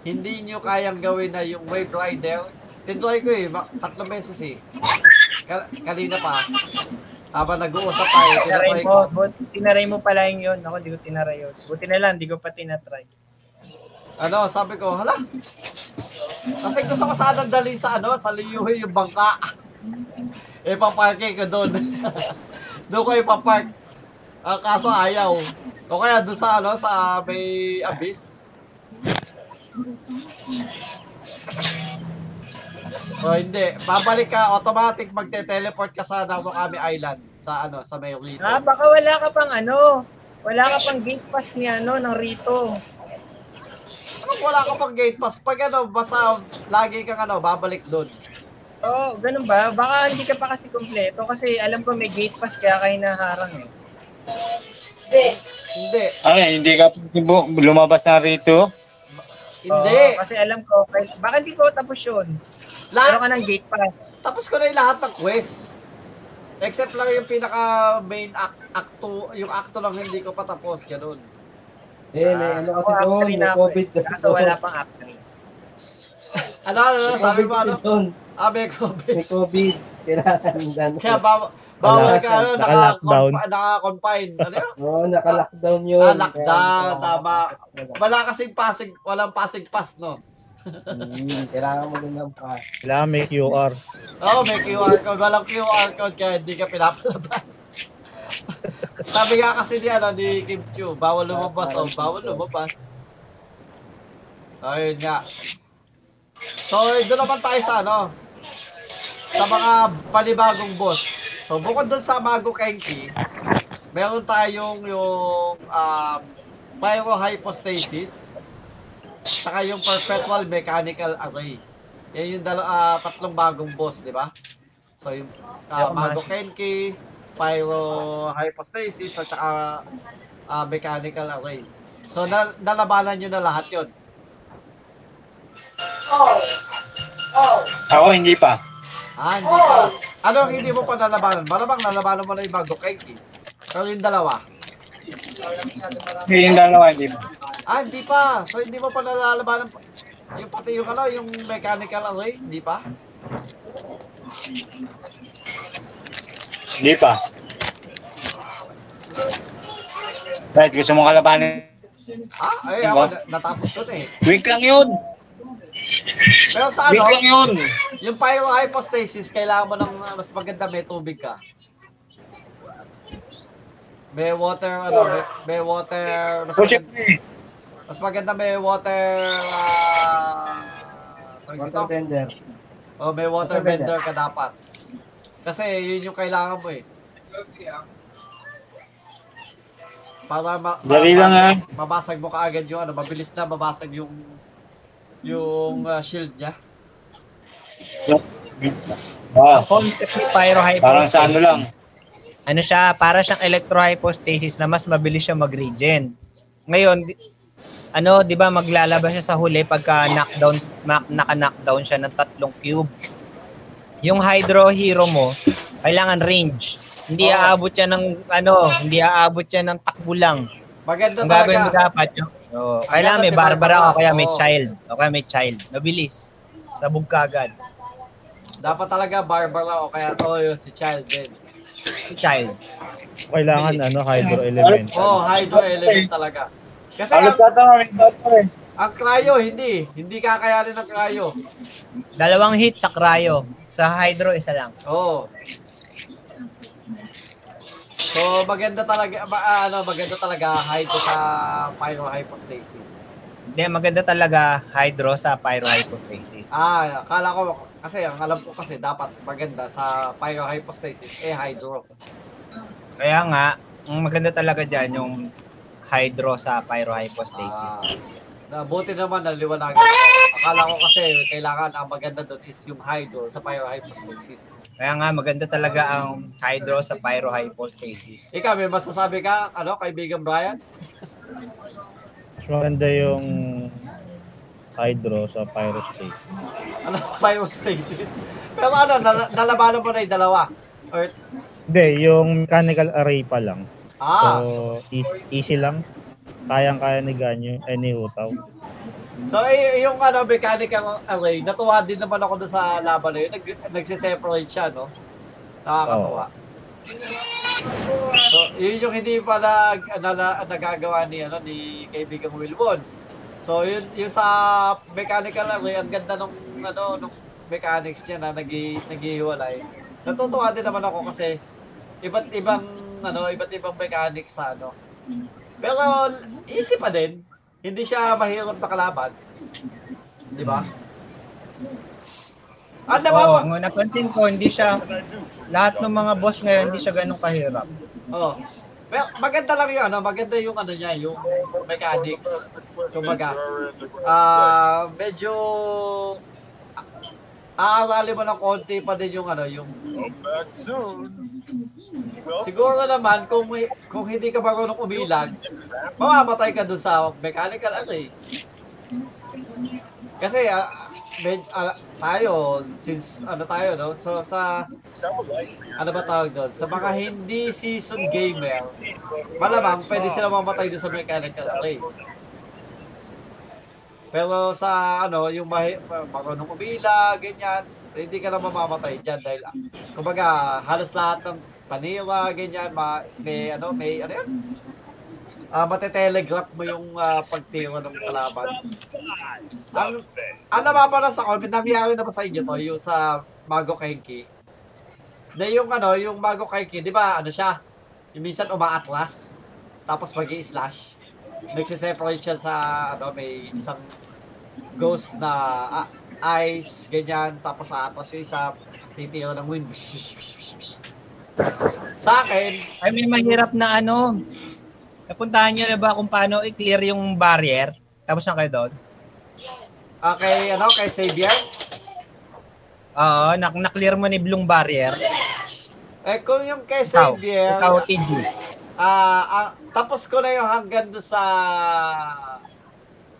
hindi nyo kayang gawin na yung Wave Rider. Tinry ko eh, tatlong beses eh. Ka- kanina pa. Habang nag-uusap tayo, mo, ko. but, tinaray mo pala yung yun. Ako, di ko tinaray yun. Buti na lang, di ko pa tinatry. Ano, sabi ko, hala. Kasi gusto ko sana dali sa ano, sa Liyuhe yung bangka. Eh, paparking ko doon. doon ko ipapark. Ah, kaso ayaw. O kaya doon sa ano, sa may abyss. O hindi, babalik ka, automatic magte-teleport ka sa Nawakami Island sa ano, sa may Rito. Ah, baka wala ka pang ano, wala ka pang gate pass ni ano, ng Rito. Ano, wala ka pang gate pass. Pag ano, basta lagi kang ano, babalik doon. Oo, oh, ganun ba? Baka hindi ka pa kasi kumpleto kasi alam ko may gate pass kaya kayo naharang eh. Hindi. Ano, hindi ka lumabas na rito? Hindi. Oo, kasi alam ko, baka hindi ko tapos yun. Lahat, ka ng gate pass. tapos ko na yung lahat ng quest. Except lang yung pinaka main act, acto, yung acto lang hindi ko pa tapos, ganun. Eh, may ano Ako, kasi doon, actually may na ako COVID eh. kasi Kaso wala doon. pang after. Ano, ano, ano, May sabi COVID mo ano? kasi doon. Ah, may COVID. May COVID. Kailangan. Kaya bawal, bawal ka, ano, naka, Naka-lockdown. naka-confine. Ano yun? Oo, naka-lockdown yun. Ah, lockdown, tama. Wala kasing passing, walang passing pass, no? Hmm, kailangan mo din ng pass. Kailangan may QR. Oo, oh, may QR code. Walang QR code kaya hindi ka pinapalabas. Sabi nga kasi ni, ano, ni Kim Chiu, bawal lumabas. Oh, bawal lumabas. Ayun nga. So, doon naman tayo sa ano, sa mga panibagong boss. So, bukod doon sa Mago Kenki, meron tayong yung um, Pyro Hypostasis, saka yung Perpetual Mechanical Array. Yan yung dalo, ah, tatlong bagong boss, di ba? So, yung ah, Yung Mago Kenki, Pyro Hypostasis, at saka ah, Mechanical Array. So, na, nalabanan nyo na lahat yon Ako hindi pa. Ah, hindi pa. Ano ang hindi mo pa nalabanan? Malamang nalabanan mo na yung Mago Kenki. Pero yung dalawa. Yung dalawa hindi pa. Ah, hindi pa. So, hindi mo pa nalalabanan pa. Yung pati yung ano, yung mechanical array, hindi pa? Hindi pa. Right, gusto mo kalabanin? Ah, ay, ako, na- natapos ko na eh. Week lang yun. Pero sa Week ano, lang yun. Yung pyro hypostasis, kailangan mo ng uh, mas maganda may tubig ka. May water, ano, may, may water, mas maganda, mas maganda may water, ah, dito? Water vendor. Oh, may water Water bender. bender ka dapat. Kasi yun yung kailangan mo eh. Para ma- Dali lang, ah. mabasag mo kaagad yung ano, mabilis na mabasag yung yung ah, shield niya. Ah, Concept ni Pyro Hypostasis. parang sa ano lang. ano siya, para siyang electrohypostasis na mas mabilis siya mag-regen. Ngayon, ano, 'di ba maglalabas siya sa huli pagka knockdown naka-knockdown siya ng tatlong cube. Yung Hydro Hero mo, kailangan range. Hindi Oo. aabot siya ng ano, hindi aabot siya ng takbo lang. Maganda Ang gagawin mo dapat yung oh, kailangan may si Barbara Barbara. o kaya may Oo. child. O kaya may child. Mabilis. Sabog ka agad. Dapat talaga Barbara o kaya to yung si Child din. Child. Kailangan ano, hydro element. Oh, hydro element talaga. Kasi ang, ang cryo, hindi. Hindi kakayanin ng cryo. Dalawang hit sa cryo. Sa hydro, isa lang. Oo. So, maganda talaga, ba, ah, ano, maganda talaga hydro sa pyro hypostasis. Hindi, maganda talaga hydro sa pyrohypostasis. Ah, akala ko, kasi ang alam ko kasi dapat maganda sa pyro hypostasis, eh hydro. Kaya nga, ang maganda talaga dyan yung hydro sa pyrohypostasis. Na buti naman naliwanagan. Akala ko kasi kailangan ang maganda doon is yung hydro sa pyro hypostasis. Kaya nga, maganda talaga ang hydro sa pyrohypostasis. Ikaw, may masasabi ka, ano, kaibigan Brian? Maganda yung hydro sa pyrostate. Ano, pyrostasis? Pero ano, nal- nalabanan mo na yung dalawa. Or, Hindi, yung mechanical array pa lang. ah, So, easy, easy lang. Kayang-kaya ni Ganyo, eh, ni Utaw. So, eh, yung ano, mechanical array, natuwa din naman ako doon sa laban na yun. Nag, nagsiseparate siya, no? Nakakatuwa. So, yun yung hindi pa nag, nala, nagagawa ni, ano, ni kaibigang Wilbon. So, yun, yung sa mechanical array, ang ganda nung, ano, nung mechanics niya na nag naghihiwalay. Natutuwa din naman ako kasi iba't ibang, ano, iba't ibang mechanics sa, ano. Pero, easy pa din. Hindi siya mahirap na kalaban. Di ba? Ano ba? Oo, oh, napansin ko, hindi siya, lahat ng mga boss ngayon, hindi siya ganun kahirap. Oh. Pero maganda lang yung ano, maganda yung ano niya, yung mechanics. Kumbaga, ah medyo aarali mo ng konti pa din yung ano, yung Siguro naman kung may, kung hindi ka marunong umilag, mamamatay ka dun sa mechanical array. Kasi ah, med, ah, tayo, since ano tayo, no? So sa, ano ba tawag doon? Sa mga hindi season gamer, malamang pwede sila mamatay doon sa mechanical array. Pero sa ano, yung mahi, marunong umila, ganyan, hindi ka na mamamatay dyan dahil, ah, kumbaga, halos lahat ng panira, ganyan, ma, may, ano, may, ano yan? Ah, matetelegraph mo yung ah, pagtira ng kalaban. Ang, ang napapalas ako, nangyari na ba sa inyo to, yung sa Mago Kenki? Na yung ano, yung Mago Kenki, di ba, ano siya? Yung minsan umaatlas, tapos mag slash Nagsiseparate siya sa, ano, may isang ghost na ah, ice, ganyan, tapos aatras yung isa, titira ng wind. Sa akin, I mean, mahirap na ano. Napuntahan niyo na ba kung paano i-clear yung barrier? Tapos na kayo doon? ah, kay, ano, kay Xavier, Oo, nak na-clear mo ni Blue barrier. eh, kung yung kay Ikaw, Xavier, ikaw, TG. ah, ah, tapos ko na yung hanggang doon sa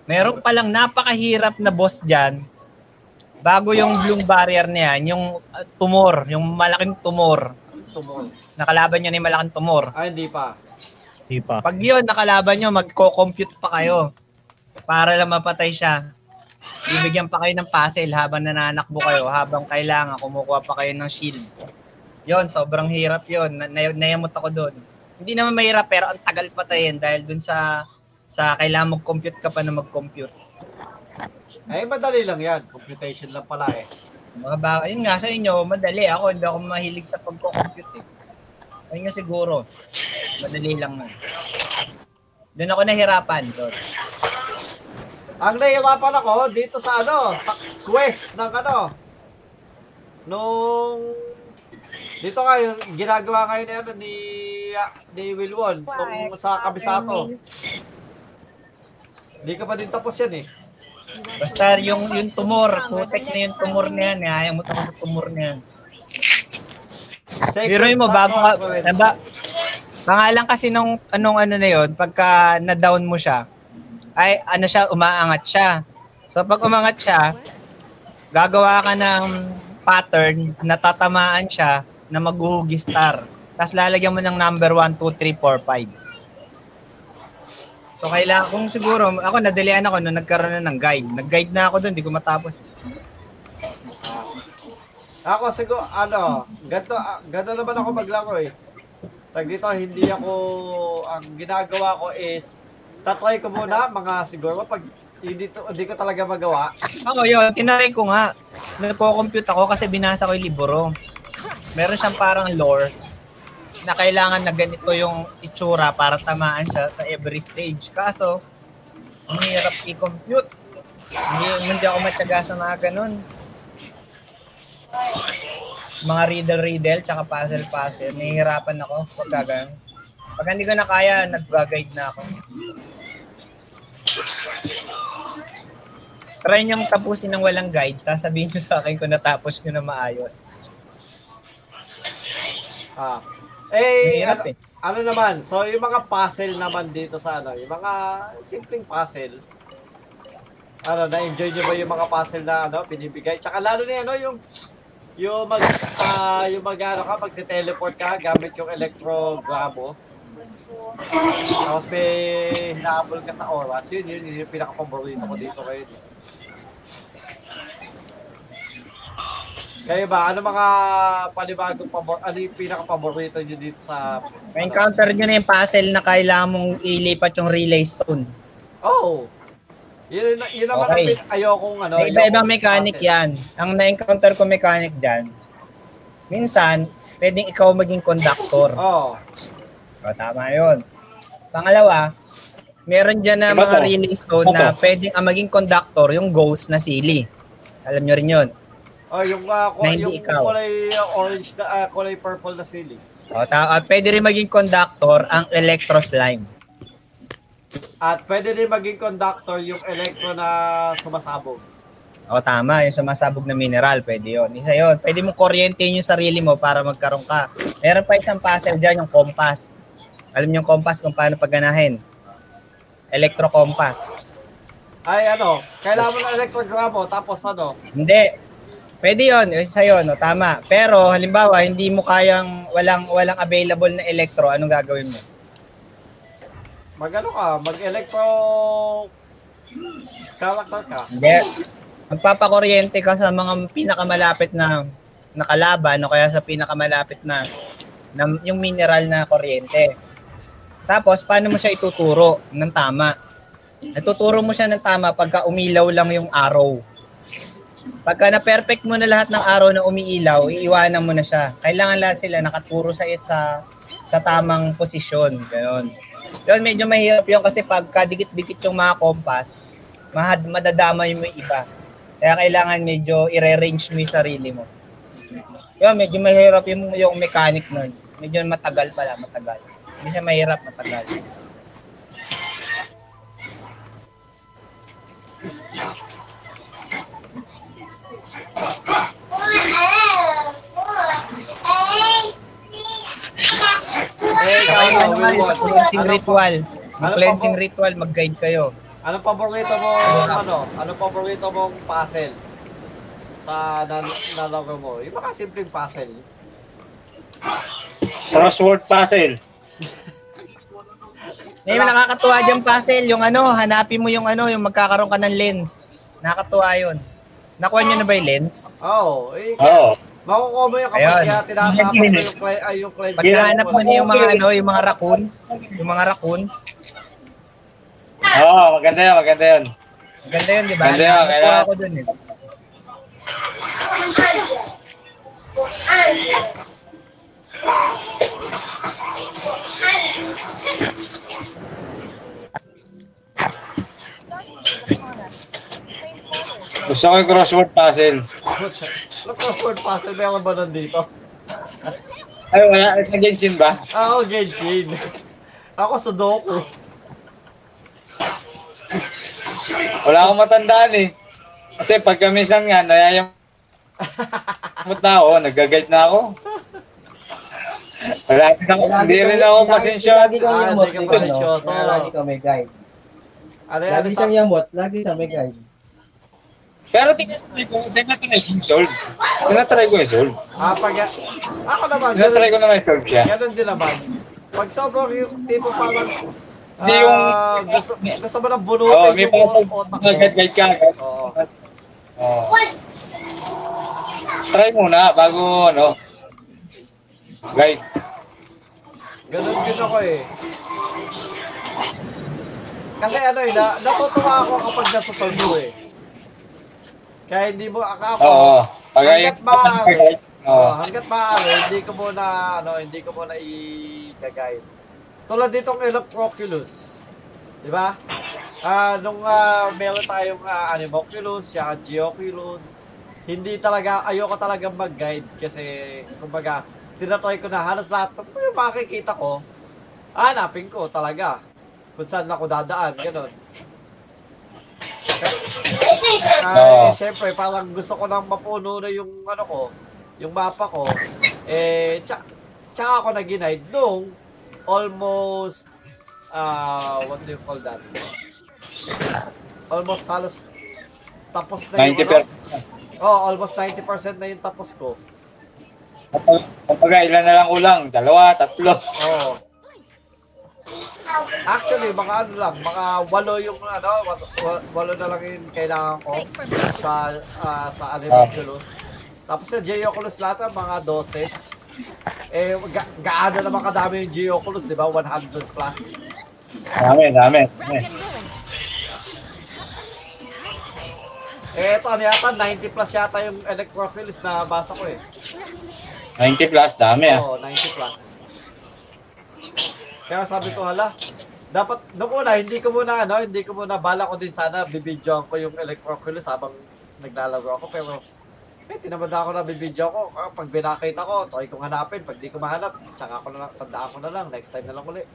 Meron palang napakahirap na boss dyan. Bago yung Blue barrier na yan, yung uh, tumor, yung malaking tumor. tumor. Nakalaban niya ni malaking tumor. Ah, hindi pa. Di pa. Pag yun, nakalaban nyo, magko-compute pa kayo para lang mapatay siya. Bibigyan pa kayo ng puzzle habang nananakbo kayo, habang kailangan, kumukuha pa kayo ng shield. Yon, sobrang hirap yon. Na, na, nayamot ako doon. Hindi naman mahirap, pero ang tagal patayin dahil dun sa sa kailangan mag-compute ka pa na mag-compute. Eh, madali lang yan. Computation lang pala eh. Mga ba, yun nga sa inyo, madali. Ako, hindi ako mahilig sa pagko-compute eh. Ayun nga siguro. Madali lang na. Doon ako nahirapan. Doon. Ang nahihirapan ako dito sa ano, sa quest ng ano, nung dito kayo, ginagawa ngayon ni, ano, ni, ni Wilwon, tong sa Kabisato. Hindi ka pa din tapos yan eh. Basta yung yung tumor, putek na yung tumor na yan. eh. Ayaw mo tapos sa tumor na yan. Sacred Pero mo, bago ka, naba, pangalan kasi nung anong ano na yon pagka na-down mo siya, ay ano siya, umaangat siya. So pag umangat siya, gagawa ka ng pattern na tatamaan siya na maghuhugi star. Tapos lalagyan mo ng number 1, 2, 3, 4, 5. So kailangan, kung siguro, ako nadalian ako nung nagkaroon na ng guide. Nag-guide na ako doon, di ko matapos. Ako siguro, ano, ganito, ah, ganito naman ako maglaro eh. Tag dito, hindi ako, ang ginagawa ko is, tatry ko muna, mga siguro, pag hindi, to, hindi ko talaga magawa, Oo, yun. Tinaray ko nga. Nagko-compute ako kasi binasa ko yung libro. Meron siyang parang lore na kailangan na ganito yung itsura para tamaan siya sa every stage. Kaso, ang hirap i-compute. Hindi, hindi ako matyaga sa mga ganun. Mga riddle-riddle, tsaka puzzle-puzzle. Nahihirapan ako pag gagawin. Pag hindi ko na kaya, nag-guide na ako. Try niyong tapusin ng walang guide, tapos sabihin niyo sa akin kung natapos niyo na maayos. ah, eh, Mahirap ano, eh. ano naman, so yung mga puzzle naman dito sa ano, yung mga simpleng puzzle, ano, na-enjoy nyo ba yung mga puzzle na ano, binibigay? Tsaka lalo na ano, yung yung mag ah, yung mag ano ka, magte-teleport ka gamit yung electrogramo. Tapos may hinahabol ka sa oras. Yun, yun, yun yung pinaka-paborito ko dito ngayon. Kayo ba, ano mga panibagong pabor, ano yung pinaka-paborito nyo dito sa... Ma-encounter niyo na yung puzzle na kailangan mong ilipat yung relay stone. Oh! Yun, yun naman Okay. ang ayokong ano. May ayokong mechanic yan. Ang na-encounter ko mechanic dyan, minsan, pwedeng ikaw maging conductor. Oh. O, tama yun. Pangalawa, meron dyan na Iba mga to. relay stone na pwedeng ang maging conductor, yung ghost na sili. Alam nyo rin yun. Oh, yung, uh, yung ikaw. kulay uh, orange na, ah, kulay purple na sili. O, ta- at pwede rin maging conductor ang electro slime. At pwede din maging conductor yung electro na sumasabog. O tama, yung sumasabog na mineral, pwede yun. Isa yun. Pwede mong kuryentehin yung sarili mo para magkaroon ka. Meron pa isang puzzle dyan, yung compass. Alam niyo yung compass kung paano pagganahin. Electro compass. Ay ano, kailangan mo ng electrogramo tapos ano, Hindi. Pwede yun, yun sa'yo, no? tama. Pero halimbawa, hindi mo kayang, walang, walang available na electro, anong gagawin mo? Magano ka, mag-electro character ka. Hindi. Magpapakuryente ka sa mga pinakamalapit na nakalaban o kaya sa pinakamalapit na, na yung mineral na kuryente. Tapos, paano mo siya ituturo ng tama? Natuturo mo siya ng tama pagka umilaw lang yung arrow. Pagka na-perfect mo na lahat ng araw na umiilaw, iiwanan mo na siya. Kailangan lahat sila nakaturo sa sa sa tamang posisyon. Ganon. Yun, medyo mahirap yun kasi pagka dikit-dikit yung mga kompas, mahad, madadamay mo yung iba. Kaya kailangan medyo i-rearrange mo yung sarili mo. Yun, medyo mahirap yung, yung mechanic nun. Medyo matagal pala, matagal. Hindi siya mahirap, matagal. Eh, ikaw ano, ano naman, Wilwon? sa cleansing Ano- ritual. ano Yung pa cleansing po? ritual, mag-guide kayo. Anong paborito mo, ano, anong paborito mong puzzle? Sa nan nalaro mo. Yung mga simpleng puzzle. Crossword puzzle. May nakakatuwa dyan puzzle, yung ano, hanapin mo yung ano, yung magkakaroon ka ng lens. Nakakatuwa yun. Nakuha niyo na ba yung lens? Oo. Oh, eh, Oo. Makukuha mo yung kapag Ayun. kaya mo yung, cli- ay, yung client. Pag hinahanap mo niya yung mga ano, yung mga raccoon, yung mga raccoons, Oo, maganda yan, maganda yan. Maganda yun, di ba? Maganda yun, Nakakatuwa kailangan- ako dun eh. Gusto ko yung crossword puzzle. Crossword puzzle meron ba nandito? Ay, wala. Sa Genshin ba? Ah, oh, Genshin. Ako Sudoku. Wala akong matandaan eh. Kasi pag kami isang nga, nayayamot na ako, nag-guide na ako. Wala rin ako, hindi rin ako pasensya. Lagi kang Ah, yamot. hindi ka pasensyoso. Lagi kang may guide. Ano? Lagi siyang sa... yamot, lagi kang may guide. Pero tinatry ko, tinatry ko yung solve. Tinatry ko yung solve. Ah, pag... Ako naman, Tinatry ko naman yung solve siya. ganun din naman. Pag sobrang yung tipo parang... Hindi yung- ah, gusto, gusto mo nang bunutin may yung utak mo. mag-guide ka agad. Oo. Oo. Try muna bago ano. Guide. Ganun din ako eh. Kasi ano eh, na, natutuwa ako kapag nasa mo eh. Kaya hindi mo, ako, Oo. Pag hanggat maaari, oh, hanggat maaari, hindi ko muna, ano, hindi ko muna i-guide. Tulad ditong Electroculus. Di ba? Ah, nung ah, meron tayong uh, Animoculus, siya Geoculus, hindi talaga, ayoko talaga mag-guide kasi, kumbaga, tinatry ko na halos lahat ng yung makikita ko, hanapin ko talaga kung saan ako dadaan, ganun. Ay, Oo. syempre, parang gusto ko nang mapuno na yung ano ko, yung mapa ko. Eh, tsa, tsaka ako nag-guide nung almost, uh, what do you call that? Almost halos tapos na yung 90%. ano. Oh, almost 90% na yung tapos ko. Kapag ilan na lang ulang, dalawa, tatlo. Oo. Actually, mga ano lang, mga walo yung ano, wa- walo na lang yung kailangan ko sa ah, sa Animalculus. Tapos sa Geoculus lahat mga 12. Eh, ga gaano naman kadami yung Geoculus, di ba? 100 plus. Dami, dami. dami. Eh, ito, ano yata, 90 plus yata yung Electrophilus na basa ko eh. 90 plus, dami ah. Oo, 90 plus. Kaya sabi ko, hala, dapat, nung una, hindi ko muna, ano, hindi ko muna, bala ko din sana, bibidyoan ko yung Electroculus habang naglalaro ako, pero, eh, tinamad na ako na bibidyo ko. Ah, Pag binakita ko, try kong hanapin. Pag di ko mahanap, tsaka ako na lang, tandaan ko na lang, next time na lang ulit.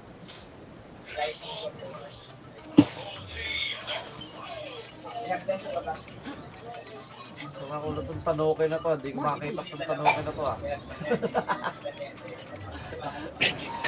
So, makulo itong tanukin na to, hindi ko makita itong tanukin na to, ah.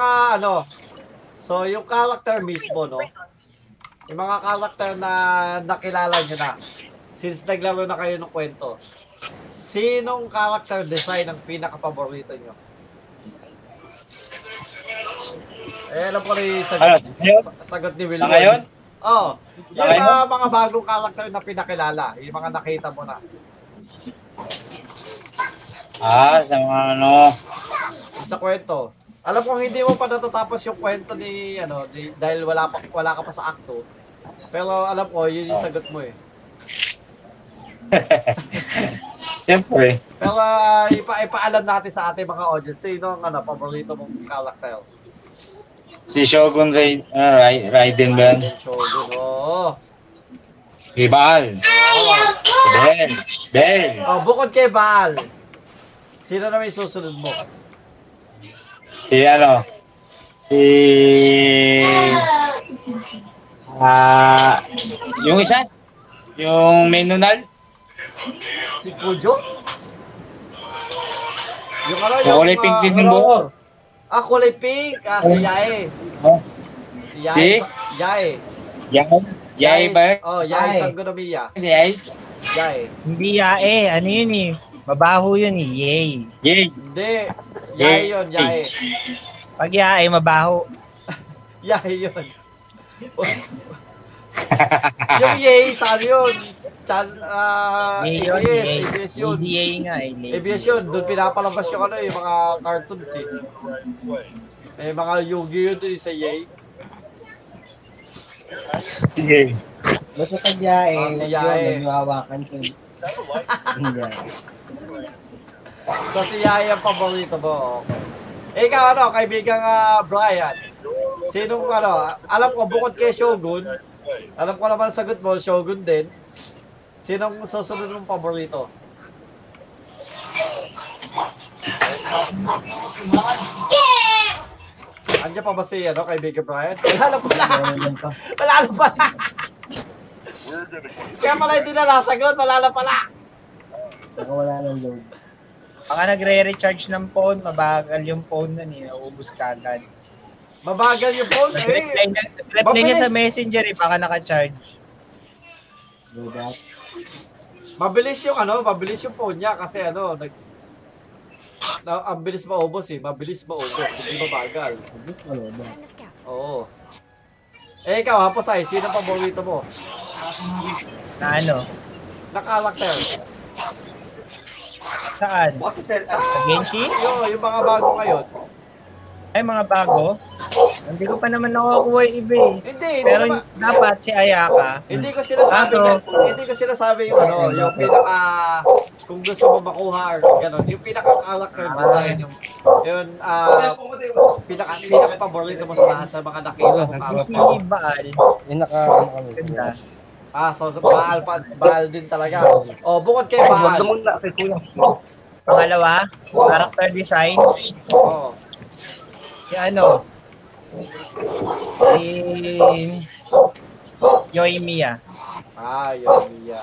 mga ano, so yung character mismo, no? Yung mga character na nakilala nyo na, since naglaro na kayo ng kwento, sinong character design ang pinaka-paborito nyo? Eh, alam ko Ano, sagot, sagot ni Will. Sa ngayon? Oo. Oh, yung sa mga bagong character na pinakilala, yung mga nakita mo na. Ah, sa mga ano. sa kwento. Alam kong hindi mo pa natatapos yung kwento ni ano ni, dahil wala pa wala ka pa sa akto. Pero alam ko yun yung sagot mo eh. Siyempre. Pero ah, ipa ipaalam natin sa ating mga audience sino ang ano paborito mong character. Si Shogun Raiden, uh, Raiden ba yan? Yung Shogun. Oo. Si Baal. Ben. Ben. Oh, bukod kay Baal. Sino naman yung susunod mo? Si ano? Si... Ah... yung isa? Yung Menunal? Si Kujo? Yung ano Yung kulay pink din yung buhok. Ah, kulay pink. Ah, si Yae. Oh, Si Yae. Si? Yae. Yan. Yay ba? Oh, Yae Yae. Sangonomiya. Si Yay? Yae. Hindi yae, ano yun eh. Mabaho yun eh, yay. Yay. Hindi. Yae yun, yae. Pag yae, mabaho. Yae yun. yung yay, saan yun? Chan, ah, Yay yun, ABS, yay. ABS yun. Yay nga eh. yay. ABS yun, doon pinapalabas yung ano, yung mga cartoons eh. May mga Yu-Gi-Oh doon sa yay. Sige. Basta pag yae, Ah, si wag Yae. yun, nagwawakan ko. Hindi. So si Yae ang paborito mo. Eh, ikaw ano, kaibigang ah, Brian. Sinong ano, alam ko bukod kay Shogun, alam ko naman sagot mo, Shogun din. Sinong susunod mong paborito? Andiyan pa ba si ano, kaibigan Brian? Wala na pala. Wala na pala. Kaya pala hindi na nasagot, wala na pala. Saka wala ng load. Baka nagre-recharge ng phone, mabagal yung phone nun eh. Naubos ka agad. Mabagal yung phone. Eh, na, nag-reply niya mabilis. sa messenger eh, baka naka-charge. Do that. Mabilis yung ano, mabilis yung phone niya kasi ano, nag na, ang bilis maubos eh, mabilis maubos, hindi mabagal. Ba? Oo. Eh ikaw, Haposay, sino ang paborito mo? Na ano? Na character? Saan? Sa Genshin? Yo, yung mga bago ngayon. Ay, mga bago? Hindi ko pa naman nakukuha yung iba eh. Hindi, hindi Pero naman- dapat si Ayaka, Hindi ko sinasabi, Ah, hindi ko sinasabi yung ano, yung pinaka, kung gusto mo makuha or gano'n, yung pinaka character design, yung, yun, ah, pinaka, pinaka paborito mo sa lahat sa mga nakita mo Hindi si character. Baal. Yung naka, ano kami. Ganda. Ah, so, so Baal, pa, Baal din talaga. Oh, bukod kay Baal. Pangalawa, character design. Oh, Si ano? Si Yoimiya. ah, yun, Mia.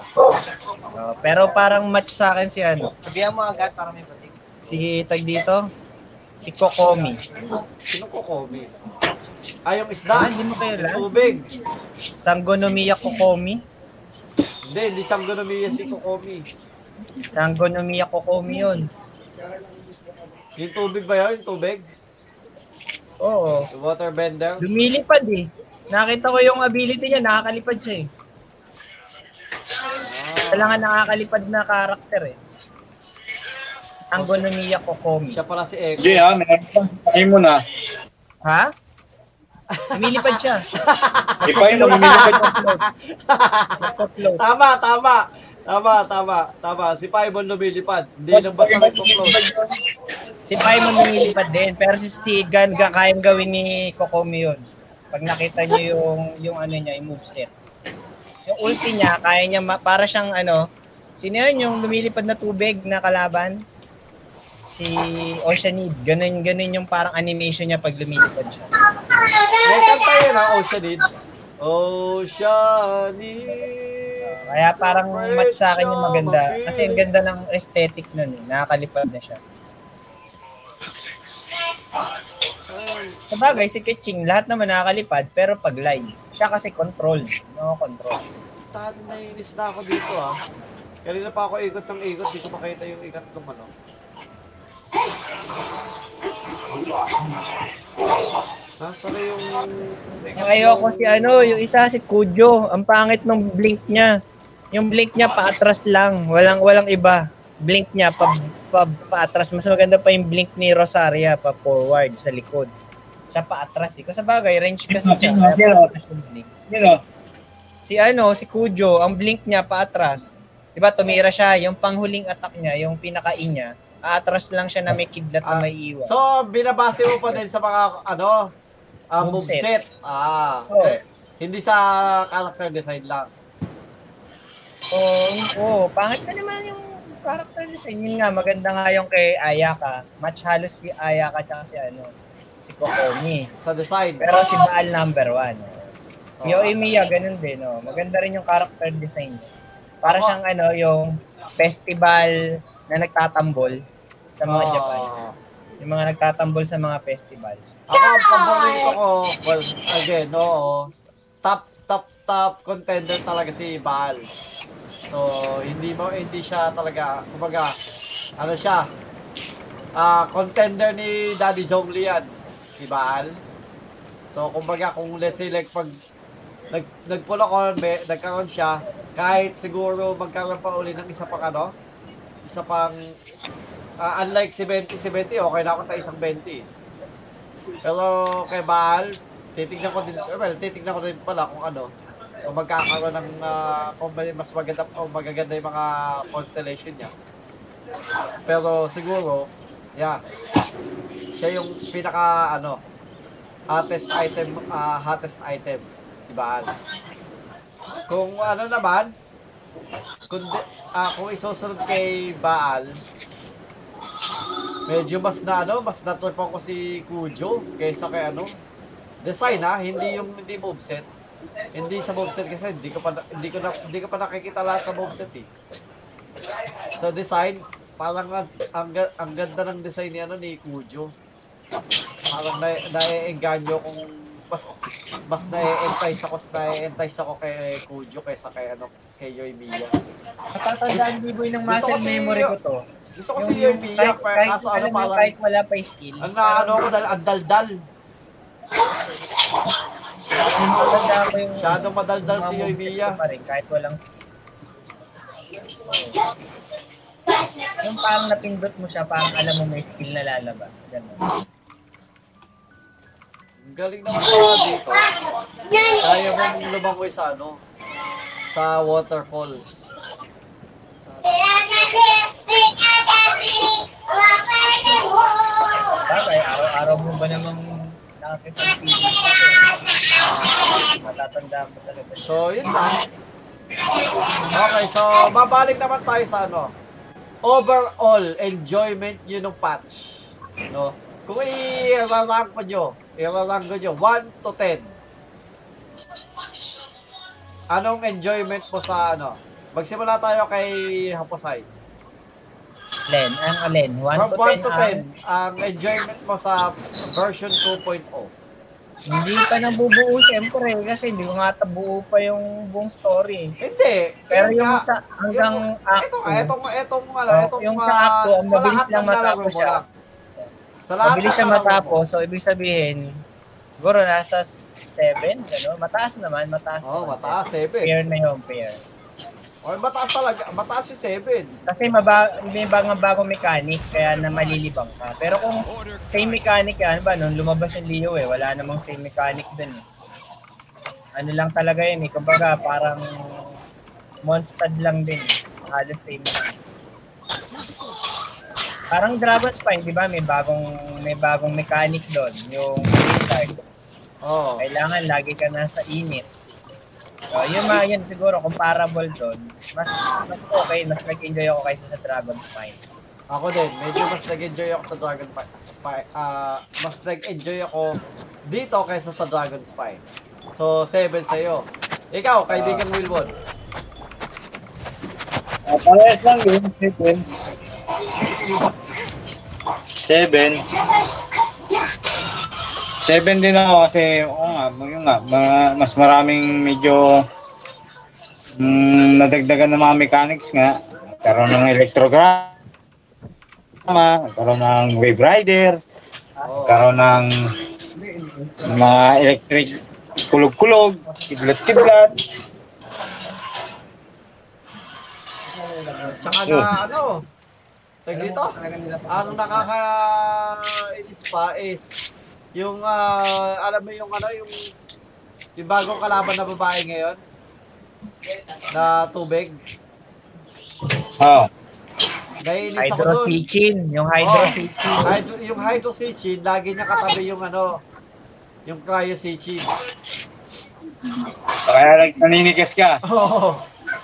Uh, pero parang match sa akin si ano. Sabihan mo agad para may batik. Si tag dito. Si Kokomi. Sino ko, Kobe? Ah, yung Ah, isda? hindi mo? Yung tubig. Sanggonomiya Kokomi. Hindi, hindi Sanggonomiya si Kokomi. Sanggonomiya Kokomi yun. Yung tubig ba yun? Yung tubig? Oo. Yung waterbender? Lumilipad eh. Nakita ko yung ability niya, nakakalipad siya eh. Kailangan nakakalipad na karakter eh. Sanggonomiya Kokomi. Siya pala si Eko. Hindi ah, meron pa. Ay mo na. Ha? Lumilipad siya. Ipay mo, lumilipad Nagpa-float. Tama, tama. Tama, tama, tama. Si Paimon lumilipad. Hindi lang basta nagpo-float. Si Paimon lumilipad din, pero si Stigan ga kayang gawin ni Kokomi yun. Pag nakita niyo yung yung ano niya, yung moveset. Yung ulti niya, kaya niya ma- para siyang ano, sino yun yung lumilipad na tubig na kalaban? Si Oceanid. Ganun, ganun yung parang animation niya pag lumilipad siya. May kanta yun ha, Oceanid. Oceanid. Kaya parang match sa akin yung maganda. Kasi ang ganda ng aesthetic nun eh. Nakakalipad na siya. Sa bagay, si Ketching, lahat naman nakakalipad, pero pag line, siya kasi control. No control. Talo naiinis na ako dito ah. Kanina pa ako ikot ng ikot, di ko makita yung ikot ng ano. Nasa na yung... Ayoko si ano, yung isa si Kujo, ang pangit ng blink niya. Yung blink niya paatras lang, walang walang iba. Blink niya pa, pa paatras, mas maganda pa yung blink ni Rosaria pa forward sa likod. Siya paatras eh. Kasi sa bagay, range kasi siya. Sino? Sino? Si ano, si Kujo, ang blink niya paatras. 'Di ba tumira siya, yung panghuling attack niya, yung pinaka-in niya, aatras lang siya na may kidlat na Ah, may iwan. So, binabase mo pa din sa mga, ano, uh, Moveset. moveset. Ah, Oo. eh, hindi sa character design lang. Oo, oh, pangit na naman yung character design. Yun nga, maganda nga yung kay Ayaka. Match halos si Ayaka tsaka si ano, si Kokomi. Sa design. Pero si Baal number one. Si Oo. Yoimiya, ganun din. Oh. Maganda rin yung character design. Para siyang ano, yung festival na nagtatambol sa mga Oo. Japan. Yung mga nagtatambol sa mga festivals. Ako, ang paborito ko, well, again, oo, top, top, top contender talaga si Baal. So, hindi mo, hindi siya talaga, kumbaga, ano siya, ah, contender ni Daddy Zhongli yan, si Baal. So, kumbaga, kung let's say, like, pag nag, nag-pull ako, may, nagkaroon siya, kahit siguro magkaroon pa uli ng isa pang ano, isa pang, ah, unlike si 20-70, okay na ako sa isang 20. Pero kay Baal, titignan ko din, well, titignan ko din pala kung ano, kung magkakaroon ng, ah, kung mas maganda, o magaganda yung mga constellation niya. Pero siguro, yeah, siya yung pinaka, ano, hottest item, ah, hottest item, si Baal. Kung ano naman, kung, ah, kung isusunod kay Baal, medyo mas na ano, mas natripan ko si Kujo kaysa kay ano. Design ha, hindi yung hindi moveset. Hindi sa moveset kasi hindi ko pa hindi ko na, hindi ko pa nakikita lahat sa moveset eh. Sa design, parang ang, ang, ang ganda ng design ni ano ni Kujo. Parang na, na-engganyo kung mas mas na-entice ako na-entice ako kay Kujo kaysa kay ano kay Yoimiya. Natatandaan ni Boy ng muscle memory ko to. Gusto ko si Yoimiya, pero kaso ano parang kahit wala pa yung skill. ang naano ko dahil ang daldal. Natatandaan Masyadong madaldal mga si pa rin, kahit walang skill. Yung parang napindot mo siya, parang alam mo may skill na lalabas. Ganun. Ang galing naman pala dito. Kaya mong lumangoy sa ano, sa waterfall. Bagay, araw-araw mo ba namang? Matatandaan mo talaga. So, yun lang. Okay, so babalik naman tayo sa ano. Overall enjoyment nyo nung patch. No? Kung i-rank nyo, i-rank nyo, 1 to 10. Anong enjoyment mo sa ano? Magsimula tayo kay Haposay. Len, ang alin? 1 From to 1 to 10 10, ang enjoyment mo sa version 2.0. Hindi pa nabubuo syempre kasi hindi ko nga tabuo pa yung buong story. Hindi. Pero yun yung nga, sa hanggang act Ito nga, itong, itong, ano, Oh, itong, yung sa acto, ang mabilis lang matapos siya. lang. Sa lahat mabilis siya matapos. So, ibig sabihin, siguro nasa 7, ano? Mataas naman, mataas Oo, oh, naman. mataas, 7. Pair na yung pair. O, mataas talaga, mataas yung 7. Kasi maba, may bagong bagong mechanic, kaya na malilibang ka. Pero kung same mechanic yan, ba, nung lumabas yung Leo eh, wala namang same mechanic dun eh. Ano lang talaga yun eh, kumbaga parang monstad lang din eh. Halos same lang. Parang Dragon Spine, di ba? May bagong may bagong mechanic doon, yung Blizzard. Oo. Kailangan lagi ka nasa init. So, yun mga yun siguro comparable doon. Mas mas okay, mas nag-enjoy ako kaysa sa Dragon Spine. Ako din, medyo mas nag-enjoy ako sa Dragon Spy. Spy ah, mas nag-enjoy ako dito kaysa sa Dragon Spy. So, 7 sa'yo. Ikaw, kaibigan Wilbon. Ah, parehas lang yun. Seven. Seven. 7 din ako kasi, oo nga, yun nga, ma- mas maraming medyo mm, nadagdagan ng mga mechanics nga. Nagkaroon ng electrograma, nagkaroon ng wave rider, Oo. nagkaroon ng mga electric kulog-kulog, kidlat-kidlat. Tsaka na ano, tag dito, ang nakaka-inis pa is yung, ah, alam mo yung ano, yung, yung bagong kalaban na babae ngayon, na tubig. Oh, Naiinis ako dun. Hydrosichin, yung hydrosichin. Hydro, yung hydrosichin, lagi niya katabi yung ano, yung cryosichin. kaya nag- naninigas ka. Oo.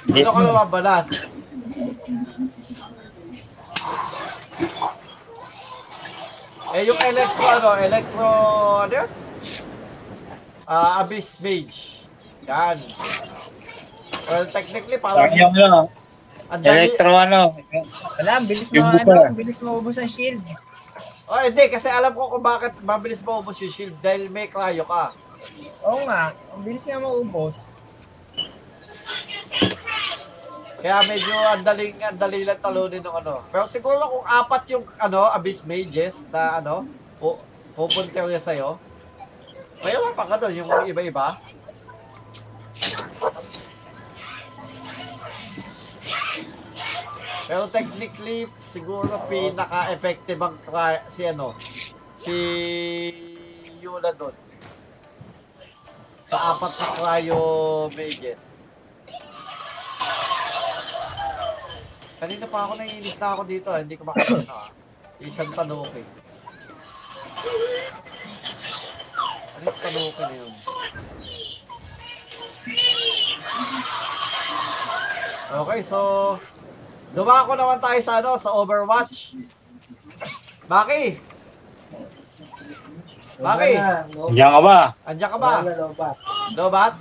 Hindi ko nababalas. Eh, yung electro, ano, electro, ano yun? Ah, Abyss Mage. Yan. Well, technically, parang Sabi yung ano, ang dali. electro ano. Wala, ang bilis mo, ano, ang bilis maubos ang shield. Oh, hindi, kasi alam ko kung bakit mabilis maubos yung shield dahil may cryo ka. Oo nga, ang bilis nga maubos. Kaya medyo ang daling, ang dali lang talunin ng ano. Pero siguro kung apat yung ano, Abyss Mages na ano, pu pupunta niya sa'yo, may wala pa ka doon, yung iba-iba. Pero technically, siguro pinaka-effective ang si ano, si Yula doon. Sa apat na cryo mages. Kanina pa ako naiinis na ako dito, ah. hindi ko makakita. ah. Isang tanuki. Ano yung tanuki na yun? Okay, so dumako naman tayo sa ano, sa Overwatch. Maki, Maki, Diyan ka ba? andyan ka ba? Lobat?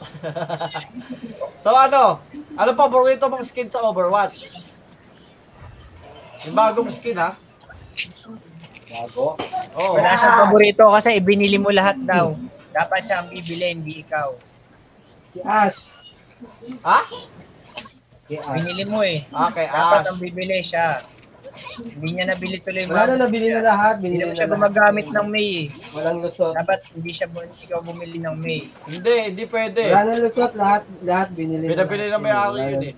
so ano? Ano paborito mong skin sa Overwatch? Yung bagong skin ha? Bago. Oo. Wala siyang paborito kasi ibinili mo lahat daw. Dapat siya ang bibili, hindi ikaw. Si Ash. Ha? Si Ash. Binili mo eh. Okay, Dapat Ash. ang bibili siya. Hindi niya nabili tuloy. Wala na nabili na lahat. Hindi Binili naman na siya gumagamit ng May eh. Walang lusot. Dapat hindi siya ikaw bumili ng May. Hindi, hindi pwede. Wala na lusot. Lahat, lahat binili lahat. na may-ari Wala yun eh.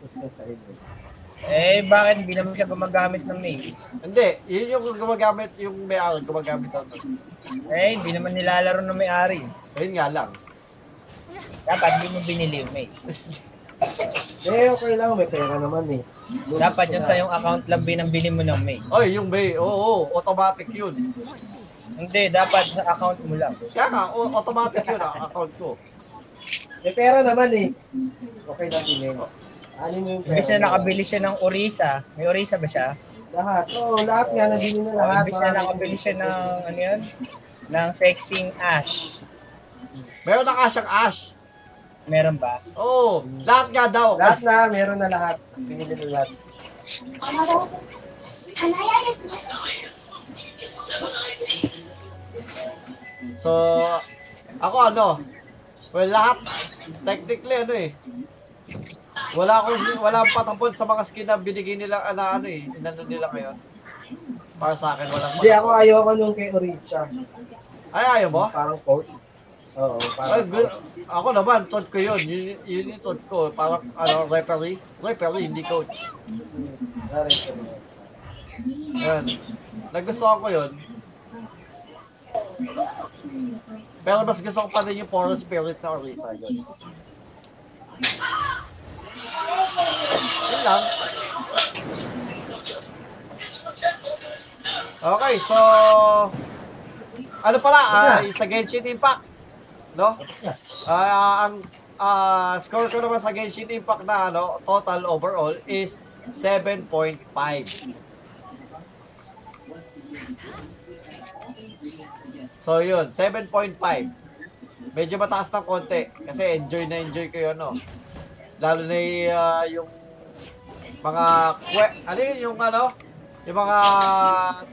Eh, bakit hindi naman siya gumagamit ng May? Hindi, yun yung gumagamit, yung may-ari gumagamit ng Eh, hindi naman nilalaro ng may-ari. Ayun nga lang. Dapat hindi mo binili yung May. Eh, okay lang. May pera naman eh. Dapat yung sa yung account lang binambili mo ng May. Oy, yung may, oo, automatic yun. Hindi, dapat sa account mo lang. Kaya nga, o- automatic yun ah, account ko. May pera naman eh. Okay lang din eh. Ano yung pera? Imbis na nakabili siya ng Orisa. May Orisa ba siya? Lahat. Oo, lahat nga. Nabili na lahat. Imbis na nakabili siya ng, ano yun? Ng sexing ash. Meron na ka siyang Ash. Meron ba? Oo, lahat nga daw. Lahat na. Meron na lahat. Binili na lahat. So, ako ano, well lahat, technically ano eh, wala akong, wala akong patapon sa mga skin na binigay nila, na ano eh, inano nila ngayon. Para sa akin, walang Hindi, ako patapon. ayoko nung kay Orisa. Ay, ayaw mo? Parang coat. Oo, Ay, ako naman, tot ko yun. Yun, yun yung tot ko. Parang, ano, referee. Referee, hindi coach. Yan. Nagustuhan ko yun. Pero mas gusto ko pa din yung Forest Spirit na Orisa yun. Yun lang. Okay, so... Ano pala, ah, sa Genshin Impact, no? Ah, ang ah, score ko naman sa Genshin Impact na ano, total overall is 7.5. So yun, 7.5. Medyo mataas ng konti kasi enjoy na enjoy ko yun, no? Lalo na ah, yung mga ano yun yung ano yung mga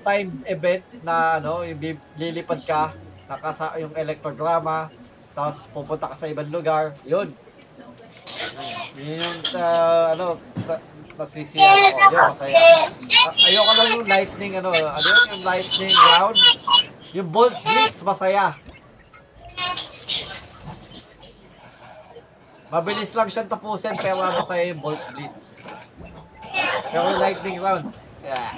time event na ano yung lilipad ka nakasa yung electrograma, tapos pupunta ka sa ibang lugar, yun. Yun yung, ah, ano, sa, nasisiya ako. Yun, masaya. A- ayoko lang yung lightning, ano, ano yun, yung lightning round. Yung bolt blitz, masaya. Mabilis lang siyang tapusin, pero masaya yung bolt blitz. Pero lightning round, yeah.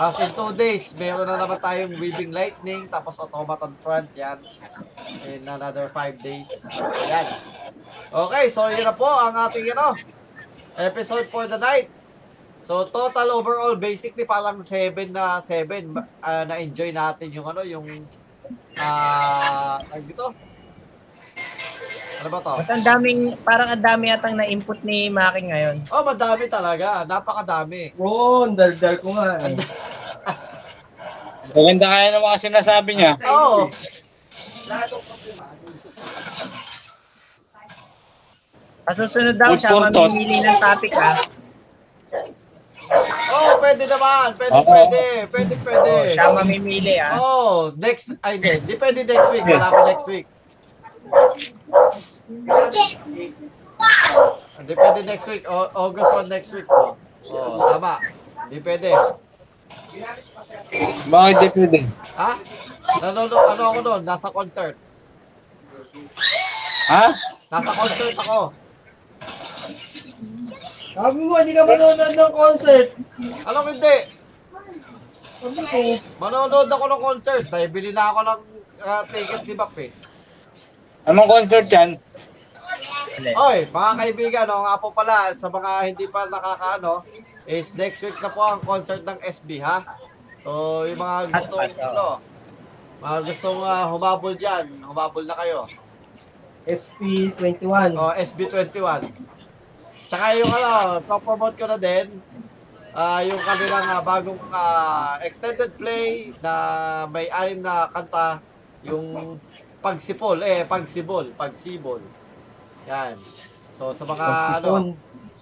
As in two days, meron na naman tayong weaving lightning, tapos automaton front, yan. In another five days. Yan. Okay, so yun na po ang ating ano, episode for the night. So total overall, basically parang 7 na 7 ah, na-enjoy natin yung ano, yung ah, uh, dito. Ano ba to? At ang daming, parang ang dami yatang na-input ni Maki ngayon. Oh, madami talaga. Napakadami. Oo, oh, daldal ko nga eh. Maganda kaya ng mga sinasabi niya. Oo. Sa susunod daw, Food siya thought. mamimili ng topic ah. Oh, pwede naman. Pwede, Oo. pwede. Pwede, pwede. Oh, siya mamimili ah. Oh, next, ay hindi. Pwede next week. Wala ko next week. Hindi pwede next week. O, August 1 next week. Oh, oh tama. Di pwede. Bakit di pwede? Ha? Nanonood, ano ako doon? Nasa concert. Ha? Nasa concert ako. Sabi mo, hindi ka manonood ng concert. Alam mo, hindi. Manonood ako ng concert. Dahil bili na ako ng ah, ticket ni Bap eh. Anong concert yan? Oy, mga kaibigan, no, nga po pala, sa mga hindi pa nakakaano, is next week na po ang concert ng SB, ha? So, yung mga gusto, ano, mga gustong ah, humabol dyan, humabol na kayo. SP21. O, SB21. Tsaka yung ano, promote ko na din, ah yung kanilang ah, bagong ah, extended play na may anim na kanta, yung pagsipol, eh, pagsibol, pagsibol. Yan. So, sa mga ano,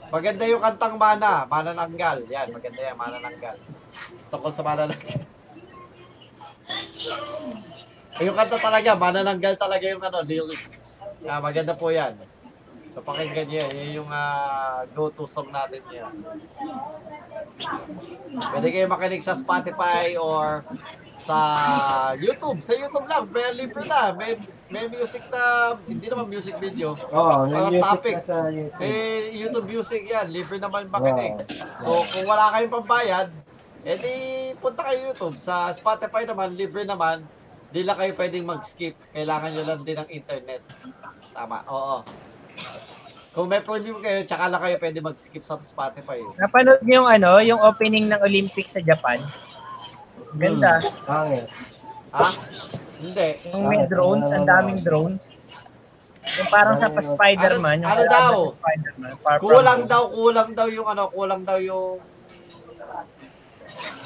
maganda yung kantang Mana, Mana Nanggal. Yan, maganda yan, Mana Nanggal. Tungkol sa Mana Nanggal. Eh, yung kanta talaga, Mana Nanggal talaga yung ano, lyrics. Ah, maganda po yan. So, pakinggan niyo. Yan yung ah, go-to song natin yan. Pwede kayo makinig sa Spotify or sa YouTube. Sa YouTube lang, may libre na. May, may music na, hindi naman music video. Oo, Mga may topic. music na sa YouTube. Eh, YouTube Music yan. Libre naman makinig. So, kung wala kayong pambayad, edi punta kayo YouTube. Sa Spotify naman, libre naman. Di lang kayo pwedeng mag-skip. Kailangan nyo lang din ng internet. Tama, oo. Kung may premium kayo, tsaka lang kayo pwede mag-skip sa Spotify. Napanood niyo yung ano, yung opening ng Olympics sa Japan? Ganda. Pangit. Ha? Hindi. Yung may drones, ang daming drones. Yung parang sa pa Spider-Man, yung Ano- ano daw? sa Spider-Man. Kulang daw, kulang daw yung ano, kulang daw yung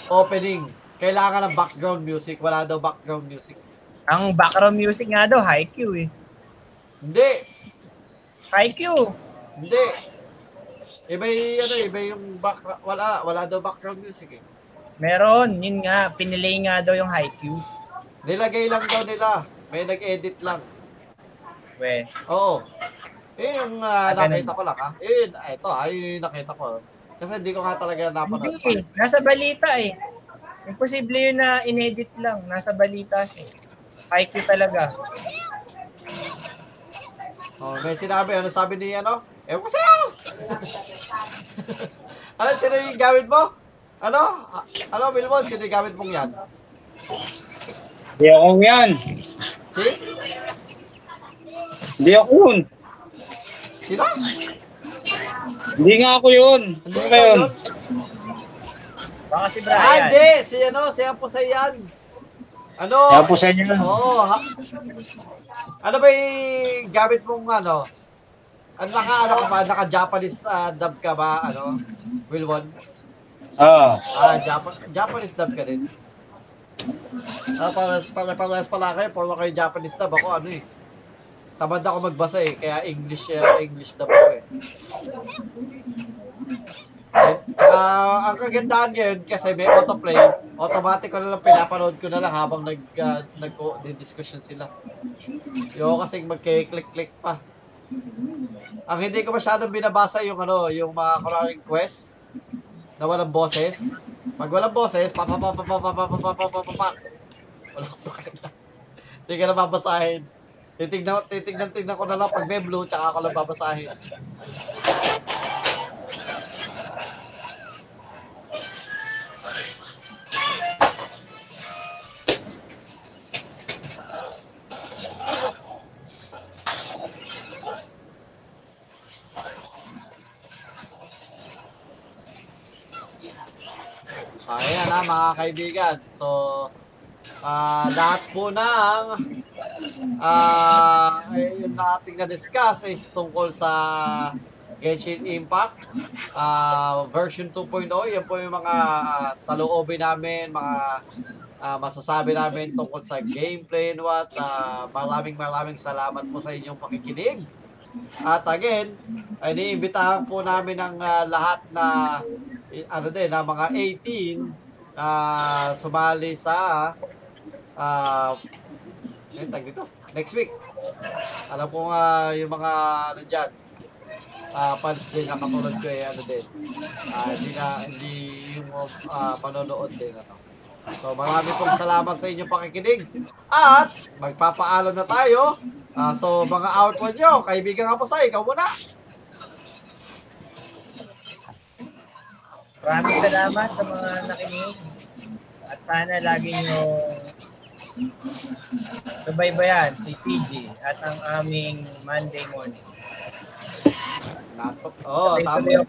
opening. Kailangan ng background music. Wala daw background music. Ang background music nga daw, Haikyuu eh. Hindi. Haikyuu. Hindi. Iba yung, ano, iba yung back, wala, wala daw background music eh. Meron, yun nga, pinilay nga daw yung Haikyuu. Nilagay lang daw nila. May nag-edit lang. We. Oo. Eh, yung ah, Ah, ganun. nakita ko lang ha. Eh, ito ha, yun yung nakita ko. Kasi hindi ko nga talaga napanood. Hindi, nasa balita eh. Imposible yun na inedit lang. Nasa balita siya. Haikyuu talaga. Oh, may sinabi, ano sabi ni ano? Ewan ko sa'yo! ano, sino yung gamit mo? Ano? Ah, Ano, Wilmon, sino yung gamit mong yan? Hindi ako yan. Si? Hindi ako yun. Sino? Hindi nga ako yun. Hindi Ano ka yun? Baka si Ah, Brian. hindi! Si ano, si Apo Sayan. Ano? Kaya po sa inyo yun. Oo. ha? Ano ba yung gamit mong ano? Ano naka, ano ka ba? Naka-Japanese ah, dub ka ba? Ano? Wilwon? Ah. Ah, Japan Japanese dub ka din. Ah, para para para pala kayo, puro kayo Japanese dub ako ano eh. Tamad ako magbasa eh, kaya English eh, English dub ako eh. Eh, Ah, ang kagandahan ngayon kasi may autoplay, automatic ko na lang pinapanood ko na lang habang nag uh, nag discussion sila. Yung kasi magkiklik-click pa. Ang hindi ko masyadong binabasa yung ano, yung mga kunwaring quest na walang boses. Pag walang boses, pa pa pa pa pa pa pa pa pa pa pa Wala ko Hindi ka na babasahin. Titignan, titignan, tignan ko na lang pag may blue, tsaka ako lang babasahin. Kaibigan. So, ah lahat po ng ah yung nating na-discuss is tungkol sa Genshin Impact ah version 2.0. Yan po yung mga ah, saloobin namin, mga ah, masasabi namin tungkol sa gameplay and what. Ah, maraming maraming salamat po sa inyong pakikinig. At again, iniimbitahan po namin ang ah, lahat na ano din, na mga 18 na sumali sa uh, tag dito, next week. Alam ko nga yung mga ano dyan, ah fans din na katulad ko eh, ano din. Ah hindi na, hindi yung ah, panonood din. Ano. So marami pong salamat sa inyong pakikinig. At magpapaalam na tayo. Ah, so mga output nyo, kaibigan nga po sa ikaw muna. Maraming salamat sa mga nakinig. At sana lagi nyo subaybayan si PG at ang aming Monday morning. Natok. Oh, tama.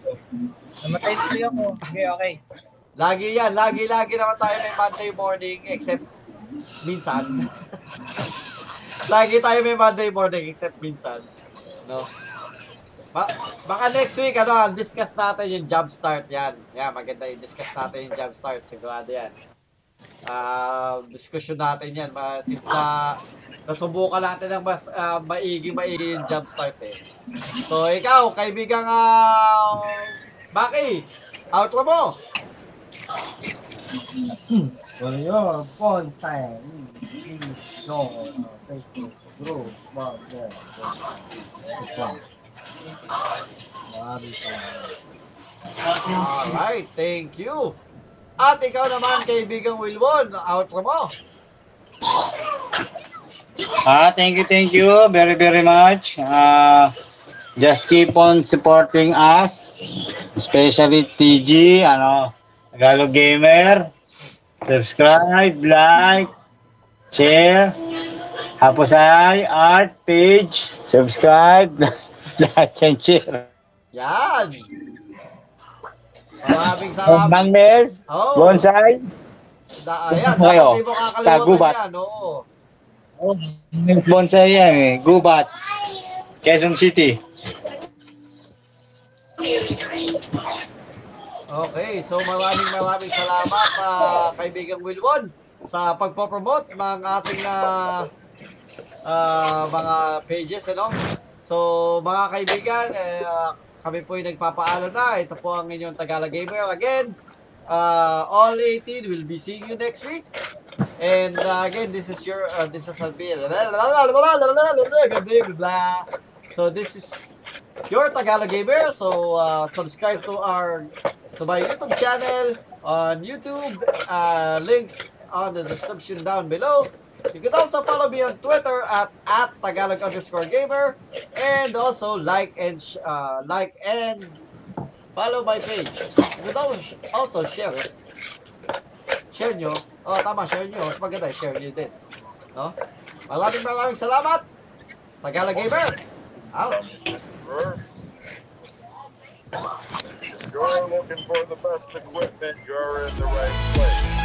Namatay tuloy ako. Okay, okay. Lagi yan, lagi-lagi naman tayo may Monday morning except minsan. lagi tayo may Monday morning except minsan. No? Ba baka next week, ano, discuss natin yung job start yan. Yan, maganda yung discuss natin yung job start. Sigurado yan. Ah, discussion natin yan. Ma, since na nasubukan natin ng mas ah, maigi maigi yung job start eh. So, ikaw, kaibigang uh, Maki, outro mo. For your phone time, please our Facebook group. Wow, there. Alright, thank you. At ikaw naman, kaibigang Wilwon, outro mo. Ah, thank you, thank you very, very much. Ah, just keep on supporting us, especially TG, ano, Tagalog Gamer. Subscribe, like, share. Hapusay Art page. Subscribe, like, and share. Yan. Maraming salamat. Mang Mel, Oh, Bonsai. da, ayan, Kayo, dapat di mo kakalimutan yan. Oo. Bonsai yan eh, Gubat. Quezon City. Okay, so maraming maraming salamat ah, kaibigang Wilwon sa pagpo-promote ng ating ah, ah, mga pages, ano? So, mga kaibigan, eh, ah, kami po ay nagpapaalam na. Ito po ang inyong Tagalog Gamer. Again, uh, all 18 will be seeing you next week. And uh, again, this is your, uh, this is a So, this is your Tagalog Gamer. So, uh, subscribe to our to my YouTube channel on YouTube. Uh, links on the description down below. You can also follow me on Twitter at, at Tagalog underscore gamer. And also like and uh, like and follow my page. You can also, also share it. Share nyo. Oh, tama, share nyo. Mas maganda, share nyo din. No? Maraming maraming salamat. Tagalog Gamer. Out. You're looking for the best equipment, you're in the right place.